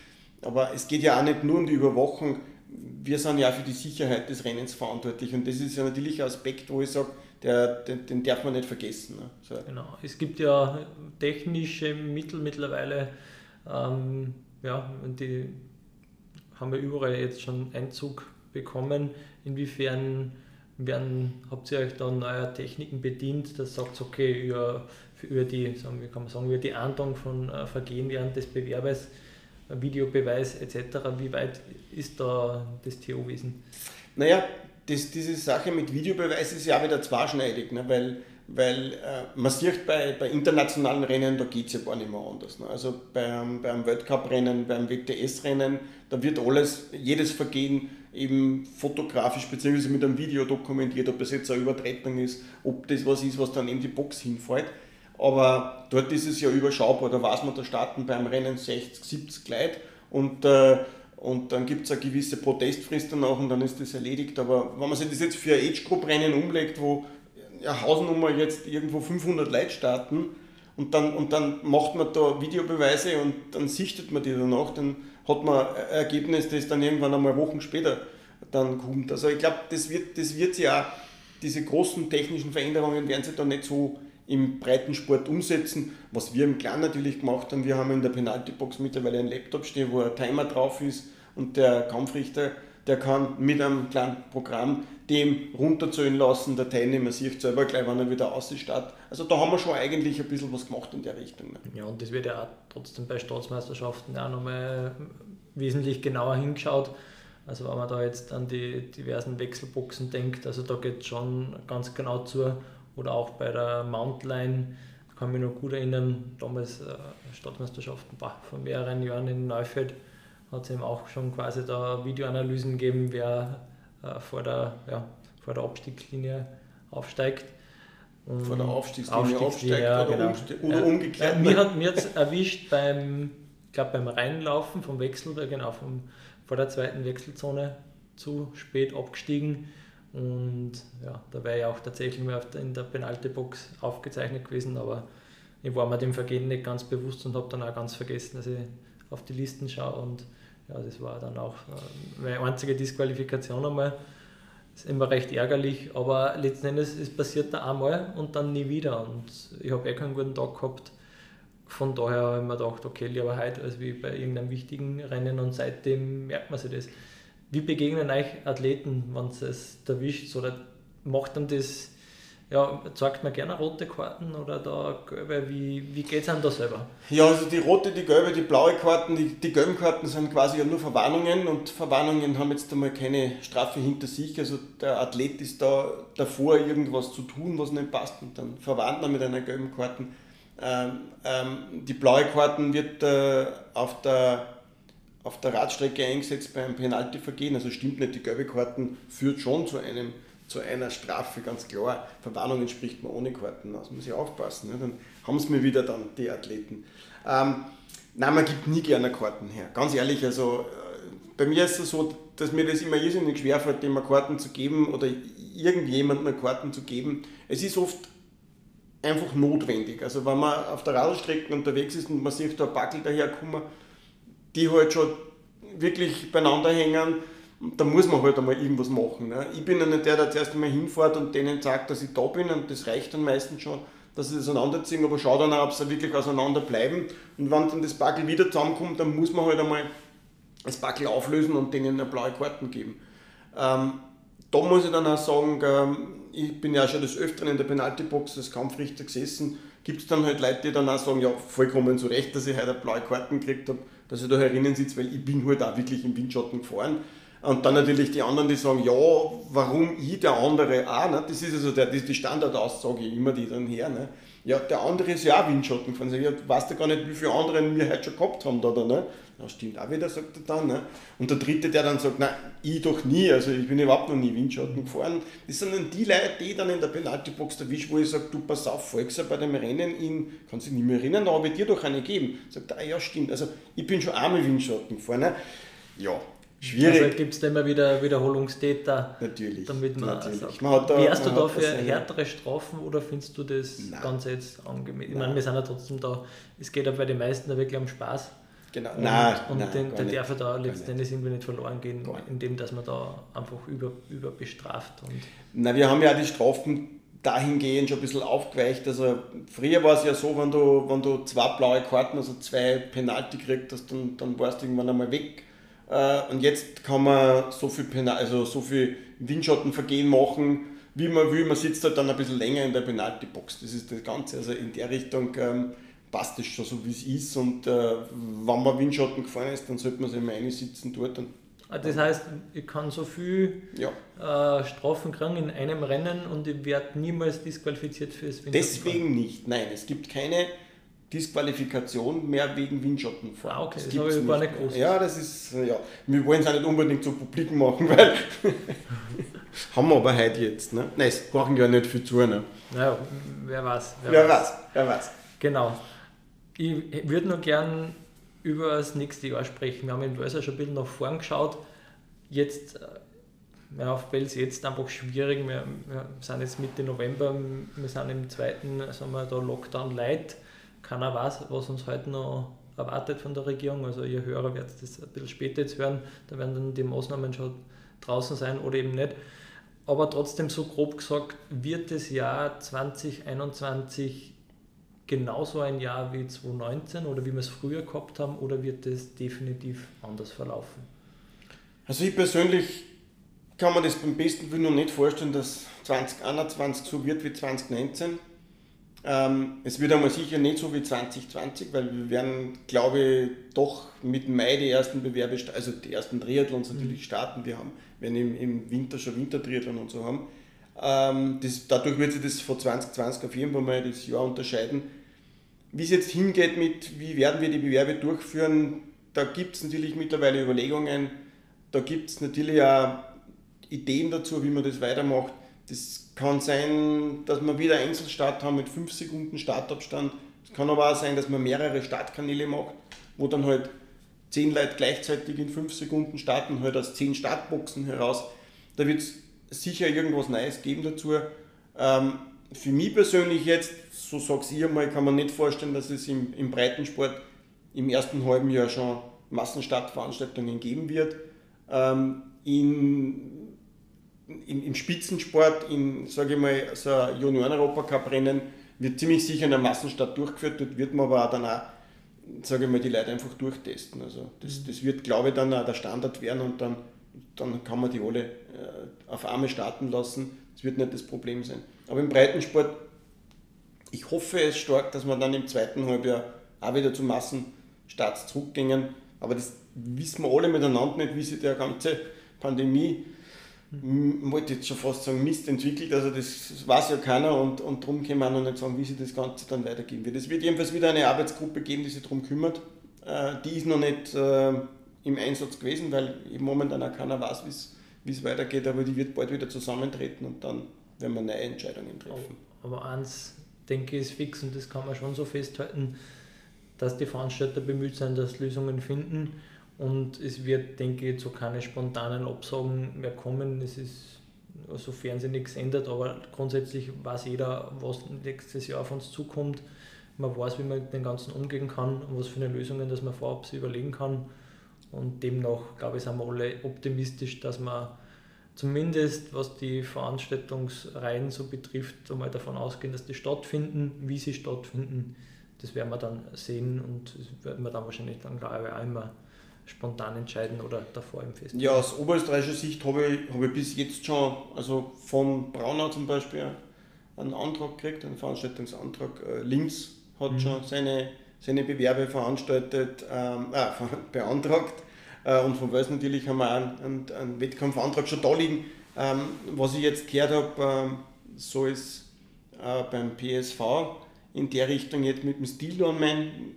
Aber es geht ja auch nicht nur um die Überwachung. Wir sind ja auch für die Sicherheit des Rennens verantwortlich. Und das ist ja natürlich ein Aspekt, wo ich sage, der, den, den, darf man nicht vergessen. Ne? So. Genau, es gibt ja technische Mittel mittlerweile, ähm, ja, die haben wir überall jetzt schon Einzug bekommen. Inwiefern werden, habt ihr euch da neuer Techniken bedient, das sagt okay, über, über die, sagen, wie kann man sagen, über die Ahndung von äh, Vergehen während des Bewerbes, Videobeweis etc. Wie weit ist da das TO-Wesen? Naja, das, diese Sache mit Videobeweis ist ja auch wieder zweischneidig, ne? weil, weil äh, man sieht bei, bei internationalen Rennen, da geht es ja gar nicht mehr anders. Ne? Also beim, beim Weltcup-Rennen, beim WTS-Rennen, da wird alles, jedes Vergehen eben fotografisch bzw. mit einem Video dokumentiert, ob das jetzt eine Übertretung ist, ob das was ist, was dann in die Box hinfällt. Aber dort ist es ja überschaubar, da weiß man, da starten beim Rennen 60, 70 Leute und äh, und dann gibt es eine gewisse Protestfrist danach und dann ist das erledigt. Aber wenn man sich das jetzt für ein Age-Group-Rennen umlegt, wo eine Hausnummer jetzt irgendwo 500 Leute starten und dann, und dann macht man da Videobeweise und dann sichtet man die danach, dann hat man ein Ergebnis, das dann irgendwann einmal Wochen später dann kommt. Also ich glaube, das wird, das wird ja diese großen technischen Veränderungen werden sie da nicht so im Breitensport umsetzen. Was wir im Kleinen natürlich gemacht haben, wir haben in der Penaltybox mittlerweile einen Laptop stehen, wo ein Timer drauf ist und der Kampfrichter, der kann mit einem kleinen Programm dem runterzählen lassen, der Teilnehmer sieht selber gleich, wann er wieder ausstartet. Also da haben wir schon eigentlich ein bisschen was gemacht in der Richtung. Ne? Ja, und das wird ja auch trotzdem bei Staatsmeisterschaften auch nochmal wesentlich genauer hingeschaut. Also wenn man da jetzt an die diversen Wechselboxen denkt, also da geht es schon ganz genau zu, oder auch bei der Mountline, kann mich noch gut erinnern, damals äh, Stadtmeisterschaften bah, vor mehreren Jahren in Neufeld hat es eben auch schon quasi da Videoanalysen gegeben, wer äh, vor, der, ja, vor der Abstiegslinie aufsteigt. Und vor der Aufstiegslinie, aufsteigt ja, oder, genau. oder umgekehrt. Äh, mir hat mir jetzt erwischt beim, glaub, beim Reinlaufen vom Wechsel, genau, vom, vor der zweiten Wechselzone zu spät abgestiegen und ja, da wäre ich auch tatsächlich mal in der Penalty-Box aufgezeichnet gewesen, aber ich war mir dem Vergehen nicht ganz bewusst und habe dann auch ganz vergessen, dass ich auf die Listen schaue. Und ja, das war dann auch äh, meine einzige Disqualifikation einmal. Das ist immer recht ärgerlich, aber letzten Endes es passiert da einmal und dann nie wieder. Und ich habe eh keinen guten Tag gehabt. Von daher habe ich mir gedacht, okay, lieber heute als wie bei irgendeinem wichtigen Rennen und seitdem merkt man sich das. Wie begegnen euch Athleten, wenn es erwischt? Oder macht dann das, ja, zeigt man gerne rote Karten oder da gelbe? Wie, wie geht es einem da selber? Ja, also die rote, die gelbe, die blaue Karten, die, die gelben Karten sind quasi ja nur Verwarnungen und Verwarnungen haben jetzt einmal keine Strafe hinter sich. Also der Athlet ist da davor, irgendwas zu tun, was nicht passt und dann verwarnt man mit einer gelben Karte. Ähm, ähm, die blaue Karten wird äh, auf der auf der Radstrecke eingesetzt beim Penaltyvergehen. Also stimmt nicht, die gelbe Karten führt schon zu, einem, zu einer Strafe, ganz klar. Verwarnungen spricht man ohne Karten aus, muss ich aufpassen. Ne? Dann haben es mir wieder dann die Athleten. Ähm, nein, man gibt nie gerne Karten her. Ganz ehrlich, also äh, bei mir ist es so, dass mir das immer irrsinnig schwerfällt, dem Karten zu geben oder irgendjemandem Karten zu geben. Es ist oft einfach notwendig. Also wenn man auf der Radstrecke unterwegs ist und man sieht da Backel daherkommen, die halt schon wirklich beieinander hängen, da muss man halt einmal irgendwas machen. Ne? Ich bin ja nicht der, der zuerst einmal hinfährt und denen sagt, dass ich da bin und das reicht dann meistens schon, dass sie das auseinanderziehen, aber schau dann auch, ob sie wirklich auseinander bleiben und wenn dann das Backel wieder zusammenkommt, dann muss man halt einmal das Backel auflösen und denen eine blaue Karten geben. Ähm, da muss ich dann auch sagen, ähm, ich bin ja schon des Öfteren in der Penaltybox als Kampfrichter gesessen, gibt es dann halt Leute, die dann auch sagen, ja, vollkommen zu Recht, dass ich heute eine blaue Karten gekriegt habe dass ich da herinnen sitze, weil ich bin halt auch wirklich im Windschatten gefahren. Und dann natürlich die anderen, die sagen, ja, warum ich, der andere auch, ne? das ist also der, die Standardaussage immer, die dann her. Ne? Ja, der andere ist ja auch Windschatten gefahren. Ich weiß ja gar nicht, wie viele andere wir heute schon gehabt haben da, da ne? Ja, stimmt auch wieder, sagt er dann. Ne? Und der dritte, der dann sagt, nein, ich doch nie, also ich bin überhaupt noch nie Windschatten gefahren. Das sind dann die Leute, die dann in der Penaltybox erwischen, wo ich sage, du pass auf, folgst bei dem Rennen in, kannst dich nicht mehr erinnern, aber dir doch eine geben. Sagt er, ah, ja stimmt, also ich bin schon einmal Windschatten gefahren. Ne? Ja, Schwierig. Also gibt es da immer wieder Wiederholungstäter. Natürlich. Damit man natürlich. Sagt, man hat da, wärst du da für härtere Strafen oder findest du das Nein. Ganze jetzt angemessen? Ich meine, wir sind ja trotzdem da, es geht ja bei den meisten da wirklich um Spaß. Genau. Und, nein, und nein, den, der darf da letztendlich irgendwie nicht verloren gehen, indem dass man da einfach über, über bestraft. Und Na, wir haben ja die Strafen dahingehend schon ein bisschen aufgeweicht. Also früher war es ja so, wenn du, wenn du zwei blaue Karten, also zwei Penalty kriegst, dann, dann warst du irgendwann einmal weg äh, und jetzt kann man so viel, Penal also so viel Windschattenvergehen machen, wie man will. Man sitzt halt dann ein bisschen länger in der Penaltybox. Das ist das Ganze. Also in der Richtung ähm, passt es schon so, wie es ist. Und äh, wenn man Windschatten gefahren ist, dann sollte man sich mal sitzen dort. Und ah, das heißt, ich kann so viel ja. äh, Strafen kriegen in einem Rennen und ich werde niemals disqualifiziert fürs Windschatten. Deswegen nicht. Nein, es gibt keine Disqualifikation mehr wegen Windschattenfahren. Ah, okay, das, das habe ich gar nicht gewusst. Ja, das ist, ja, wir wollen es auch nicht unbedingt so publik machen, weil haben wir aber heute jetzt. Ne? Nein, es brauchen ja nicht viel zu. Ne? Naja, wer weiß. Wer, wer weiß. weiß. wer weiß. Genau. Ich würde noch gern über das nächste Jahr sprechen. Wir haben in Wales schon ein bisschen nach vorn geschaut. Jetzt, äh, ja, auf Wels jetzt einfach schwierig. Wir, wir, sind jetzt Mitte November, wir sind im zweiten sagen wir, da Lockdown light keiner weiß, was uns heute noch erwartet von der Regierung. Also ihr Hörer werdet das ein bisschen später jetzt hören, da werden dann die Maßnahmen schon draußen sein oder eben nicht. Aber trotzdem so grob gesagt, wird das Jahr 2021 genauso ein Jahr wie 2019 oder wie wir es früher gehabt haben oder wird es definitiv anders verlaufen? Also ich persönlich kann mir das beim besten Willen noch nicht vorstellen, dass 2021 so wird wie 2019. Ähm, es wird einmal sicher nicht so wie 2020, weil wir werden, glaube ich, doch mit Mai die ersten Bewerbe, also die ersten Triathlons natürlich mhm. starten. Wir haben, werden im, im Winter schon Wintertriathlon und so haben. Ähm, das, dadurch wird sich das von 2020 auf jeden Fall mal das Jahr unterscheiden. Wie es jetzt hingeht mit, wie werden wir die Bewerbe durchführen, da gibt es natürlich mittlerweile Überlegungen, da gibt es natürlich auch Ideen dazu, wie man das weitermacht. Das kann sein, dass wir wieder Einzelstart haben mit 5 Sekunden Startabstand. Es kann aber auch sein, dass man mehrere Startkanäle macht, wo dann halt 10 Leute gleichzeitig in 5 Sekunden starten, halt aus 10 Startboxen heraus. Da wird es sicher irgendwas Neues geben dazu. Ähm, für mich persönlich jetzt, so sag's ich einmal, kann man nicht vorstellen, dass es im, im Breitensport im ersten halben Jahr schon Massenstartveranstaltungen geben wird. Ähm, in im, im Spitzensport, in, sage ich mal, so ein Junioren-Europacup-Rennen wird ziemlich sicher in der Massenstadt durchgeführt. Dort wird man aber auch dann auch, sage ich mal, die Leute einfach durchtesten. Also das, das wird, glaube ich, dann auch der Standard werden und dann, dann kann man die alle äh, auf Arme starten lassen. Das wird nicht das Problem sein. Aber im Breitensport, ich hoffe es stark, dass wir dann im zweiten Halbjahr auch wieder zu Massenstarts zurückgehen. Aber das wissen wir alle miteinander nicht, wie sich der ganze Pandemie wollte jetzt schon fast sagen, Mist entwickelt, also das weiß ja keiner und, und darum wir auch noch nicht sagen, wie sich das Ganze dann weitergehen wird. Es wird jedenfalls wieder eine Arbeitsgruppe geben, die sich darum kümmert. Äh, die ist noch nicht äh, im Einsatz gewesen, weil eben momentan auch keiner weiß, wie es weitergeht, aber die wird bald wieder zusammentreten und dann werden wir neue Entscheidungen treffen. Aber eins, denke ich, ist fix und das kann man schon so festhalten, dass die Veranstalter bemüht sind, dass Lösungen finden und es wird, denke ich, zu keine spontanen Absagen mehr kommen. Es ist, sofern sich nichts ändert, aber grundsätzlich weiß jeder, was nächstes Jahr auf uns zukommt. Man weiß, wie man mit dem Ganzen umgehen kann und was für eine Lösungen dass man vorab sich überlegen kann. Und demnach, glaube ich, sind wir alle optimistisch, dass man zumindest, was die Veranstaltungsreihen so betrifft, einmal davon ausgehen, dass die stattfinden, wie sie stattfinden. Das werden wir dann sehen und das werden wir dann wahrscheinlich dann, glaube ich, auch immer spontan entscheiden oder davor im Festival? Ja, aus oberösterreichischer Sicht habe ich, habe ich bis jetzt schon, also von Braunau zum Beispiel, einen Antrag gekriegt, einen Veranstaltungsantrag. Äh, Linz hat mhm. schon seine, seine Bewerbe veranstaltet, ähm, äh, beantragt. Äh, und von Wels natürlich haben wir einen, einen, einen, Wettkampfantrag schon da liegen. Ähm, was ich jetzt gehört habe, ähm, soll es äh, beim PSV in der Richtung jetzt mit dem Stildown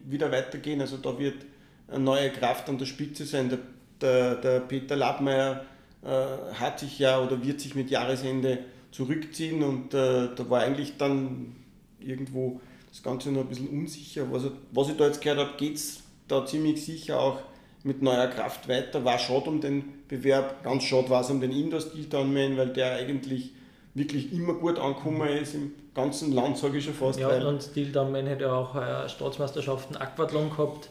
wieder weitergehen. Also da wird eine neue Kraft an der Spitze sein. Der, der, der Peter Lappmeier äh, hat sich ja oder wird sich mit Jahresende zurückziehen und äh, da war eigentlich dann irgendwo das Ganze noch ein bisschen unsicher. Was, was ich da jetzt gehört habe, geht es da ziemlich sicher auch mit neuer Kraft weiter. War schade um den Bewerb, ganz schade war es um den Indoor Steel Townman, weil der eigentlich wirklich immer gut angekommen ist im ganzen Land, sage ich schon fast. Ja, und Steel Townman hätte auch äh, Staatsmeisterschaften Aquathlon gehabt.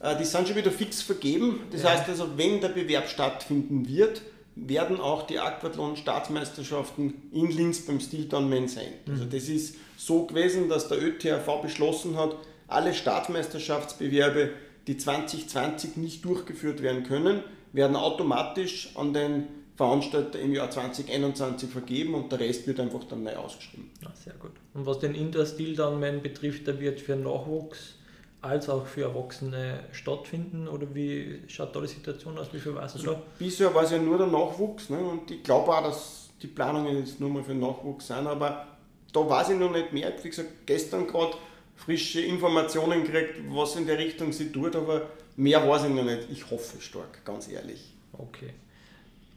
Äh, die sind schon wieder fix vergeben. Das ja. heißt also, wenn der Bewerb stattfinden wird, werden auch die Aquathlon-Staatsmeisterschaften in Linz beim Steel Townman sein. Mhm. Also das ist so gewesen, dass der ÖTHV beschlossen hat, alle Staatsmeisterschaftsbewerbe, die 2020 nicht durchgeführt werden können, werden automatisch an den Veranstalter im Jahr 2021 vergeben und der Rest wird einfach dann neu ausgeschrieben. Ja, sehr gut. Und was den Indoor-Steel Downman betrifft, der wird für Nachwuchs als auch für Erwachsene stattfinden? Oder wie schaut da die Situation aus? Wie viel weißt du da? Bisher war es ja nur der Nachwuchs ne? und ich glaube auch, dass die Planungen jetzt nur mal für den Nachwuchs sind, aber da weiß ich noch nicht mehr. Wie gesagt, gestern gerade frische Informationen gekriegt, was in der Richtung sie tut, aber mehr weiß ich noch nicht. Ich hoffe stark, ganz ehrlich. Okay.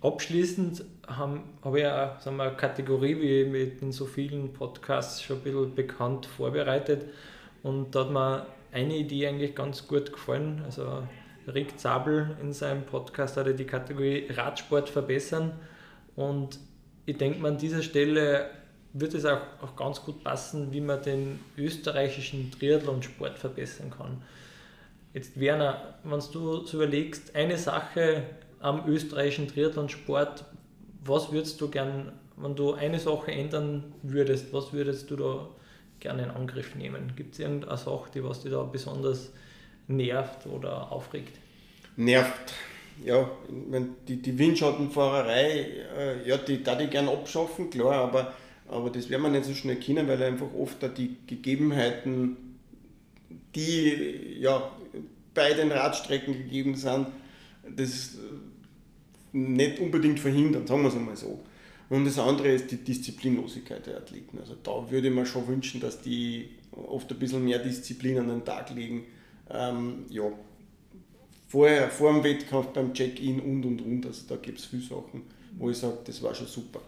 Abschließend habe hab ich auch sagen wir, eine Kategorie, wie mit in so vielen Podcasts schon ein bisschen bekannt vorbereitet. Und da hat mir eine Idee eigentlich ganz gut gefallen. Also Rick Zabel in seinem Podcast hatte die Kategorie Radsport verbessern. Und ich denke an dieser Stelle wird es auch, auch ganz gut passen, wie man den österreichischen Triathlonsport verbessern kann. Jetzt Werner, wenn du so überlegst, eine Sache am österreichischen Triathlonsport, was würdest du gern, wenn du eine Sache ändern würdest, was würdest du da gerne in Angriff nehmen? Gibt es irgendeine Sache, die was dich da besonders nervt oder aufregt? Nervt. Ja, die, die Windschattenfahrerei, äh, ja, die darf ich gerne abschaffen, klar, aber aber das werden wir nicht so schnell kennen, weil einfach oft die Gegebenheiten, die ja bei den Radstrecken gegeben sind, das nicht unbedingt verhindern, sagen wir es einmal so. Und das andere ist die Disziplinlosigkeit der Athleten. Also da würde ich mir schon wünschen, dass die oft ein bisschen mehr Disziplin an den Tag legen. Ähm, ja, vorher, vor dem Wettkampf, beim Check-in und und und. Also da gibt es viele Sachen, wo ich sage, das war schon super.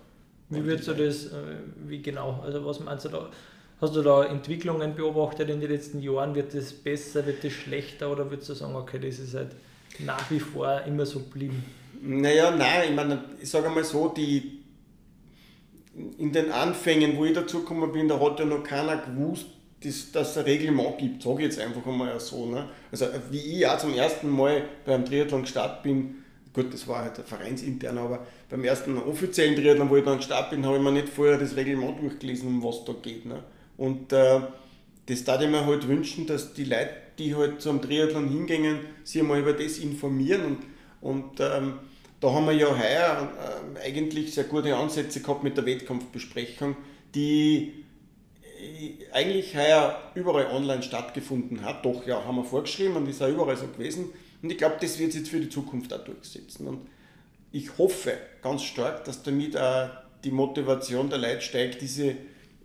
Wie würdest du das, äh, wie genau, also was meinst du da? Hast du da Entwicklungen beobachtet in den letzten Jahren? Wird das besser, wird das schlechter oder würdest du sagen, okay, das ist halt nach wie vor immer so geblieben? Naja, nein, ich meine, ich sage einmal so, die in den Anfängen, wo ich dazu gekommen bin, da hat ja noch keiner gewusst, dass, dass es ein Reglement gibt, sage ich jetzt einfach einmal so. Ne? Also wie ich auch zum ersten Mal beim Triathlon gestartet bin, gut, das war halt vereinsintern, aber beim ersten offiziellen Triathlon, wo ich dann gestartet bin, habe ich mir nicht vorher das Reglement durchgelesen, um was da geht. Ne? Und äh, das darf ich mir halt wünschen, dass die Leute, die halt zum Triathlon hingehen, sich einmal über das informieren. Und, und ähm, da haben wir ja heuer äh, eigentlich sehr gute Ansätze gehabt mit der Wettkampfbesprechung, die äh, eigentlich heuer überall online stattgefunden hat. Doch, ja, haben wir vorgeschrieben und ist auch überall so gewesen. Und ich glaube, das wird jetzt für die Zukunft auch durchsetzen. Und ich hoffe ganz stark, dass damit auch die Motivation der Leute steigt, diese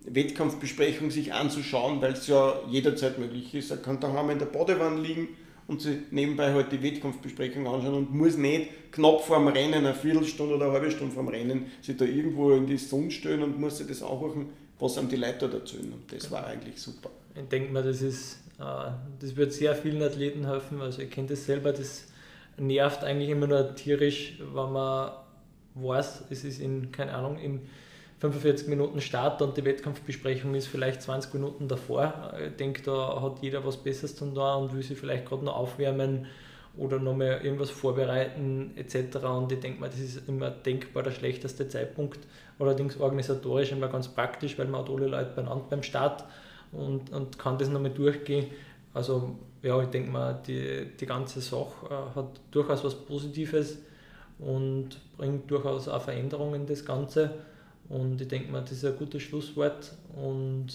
Wettkampfbesprechung sich anzuschauen, weil es ja jederzeit möglich ist. Er kann daheim in der Badewanne liegen und sich nebenbei halt die Wettkampfbesprechung anschauen und muss nicht knapp vor dem Rennen, eine Viertelstunde oder eine halbe Stunde vor dem Rennen, sich da irgendwo in die Sonne stellen und muss sich das anhören, was einem die Leute da erzählen. Und das war eigentlich super. Ich denke mal, das ist äh, das wird sehr vielen Athleten helfen. Also ich kenne das selber, das nervt eigentlich immer nur tierisch, wenn man weiß, es ist in, keine Ahnung, in 45 Minuten Start und die Wettkampfbesprechung ist vielleicht 20 Minuten davor. Ich denke, da hat jeder was Besseres zu tun und will sich vielleicht gerade noch aufwärmen oder nochmal irgendwas vorbereiten etc. Und ich denke mal, das ist immer denkbar der schlechteste Zeitpunkt. Allerdings organisatorisch immer ganz praktisch, weil man hat alle Leute beieinander beim Start und, und kann das nochmal durchgehen. Also ja, ich denke mal, die, die ganze Sache äh, hat durchaus was Positives und bringt durchaus auch Veränderungen das Ganze. Und ich denke mal, das ist ein gutes Schlusswort. Und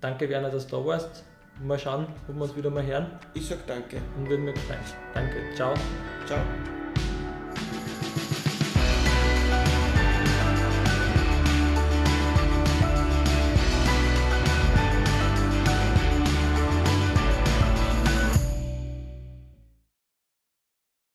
danke, Werner, dass du da warst. Mal schauen, ob wir uns wieder mal hören. Ich sag danke. Und würden mir gefallen. Danke. Ciao. Ciao.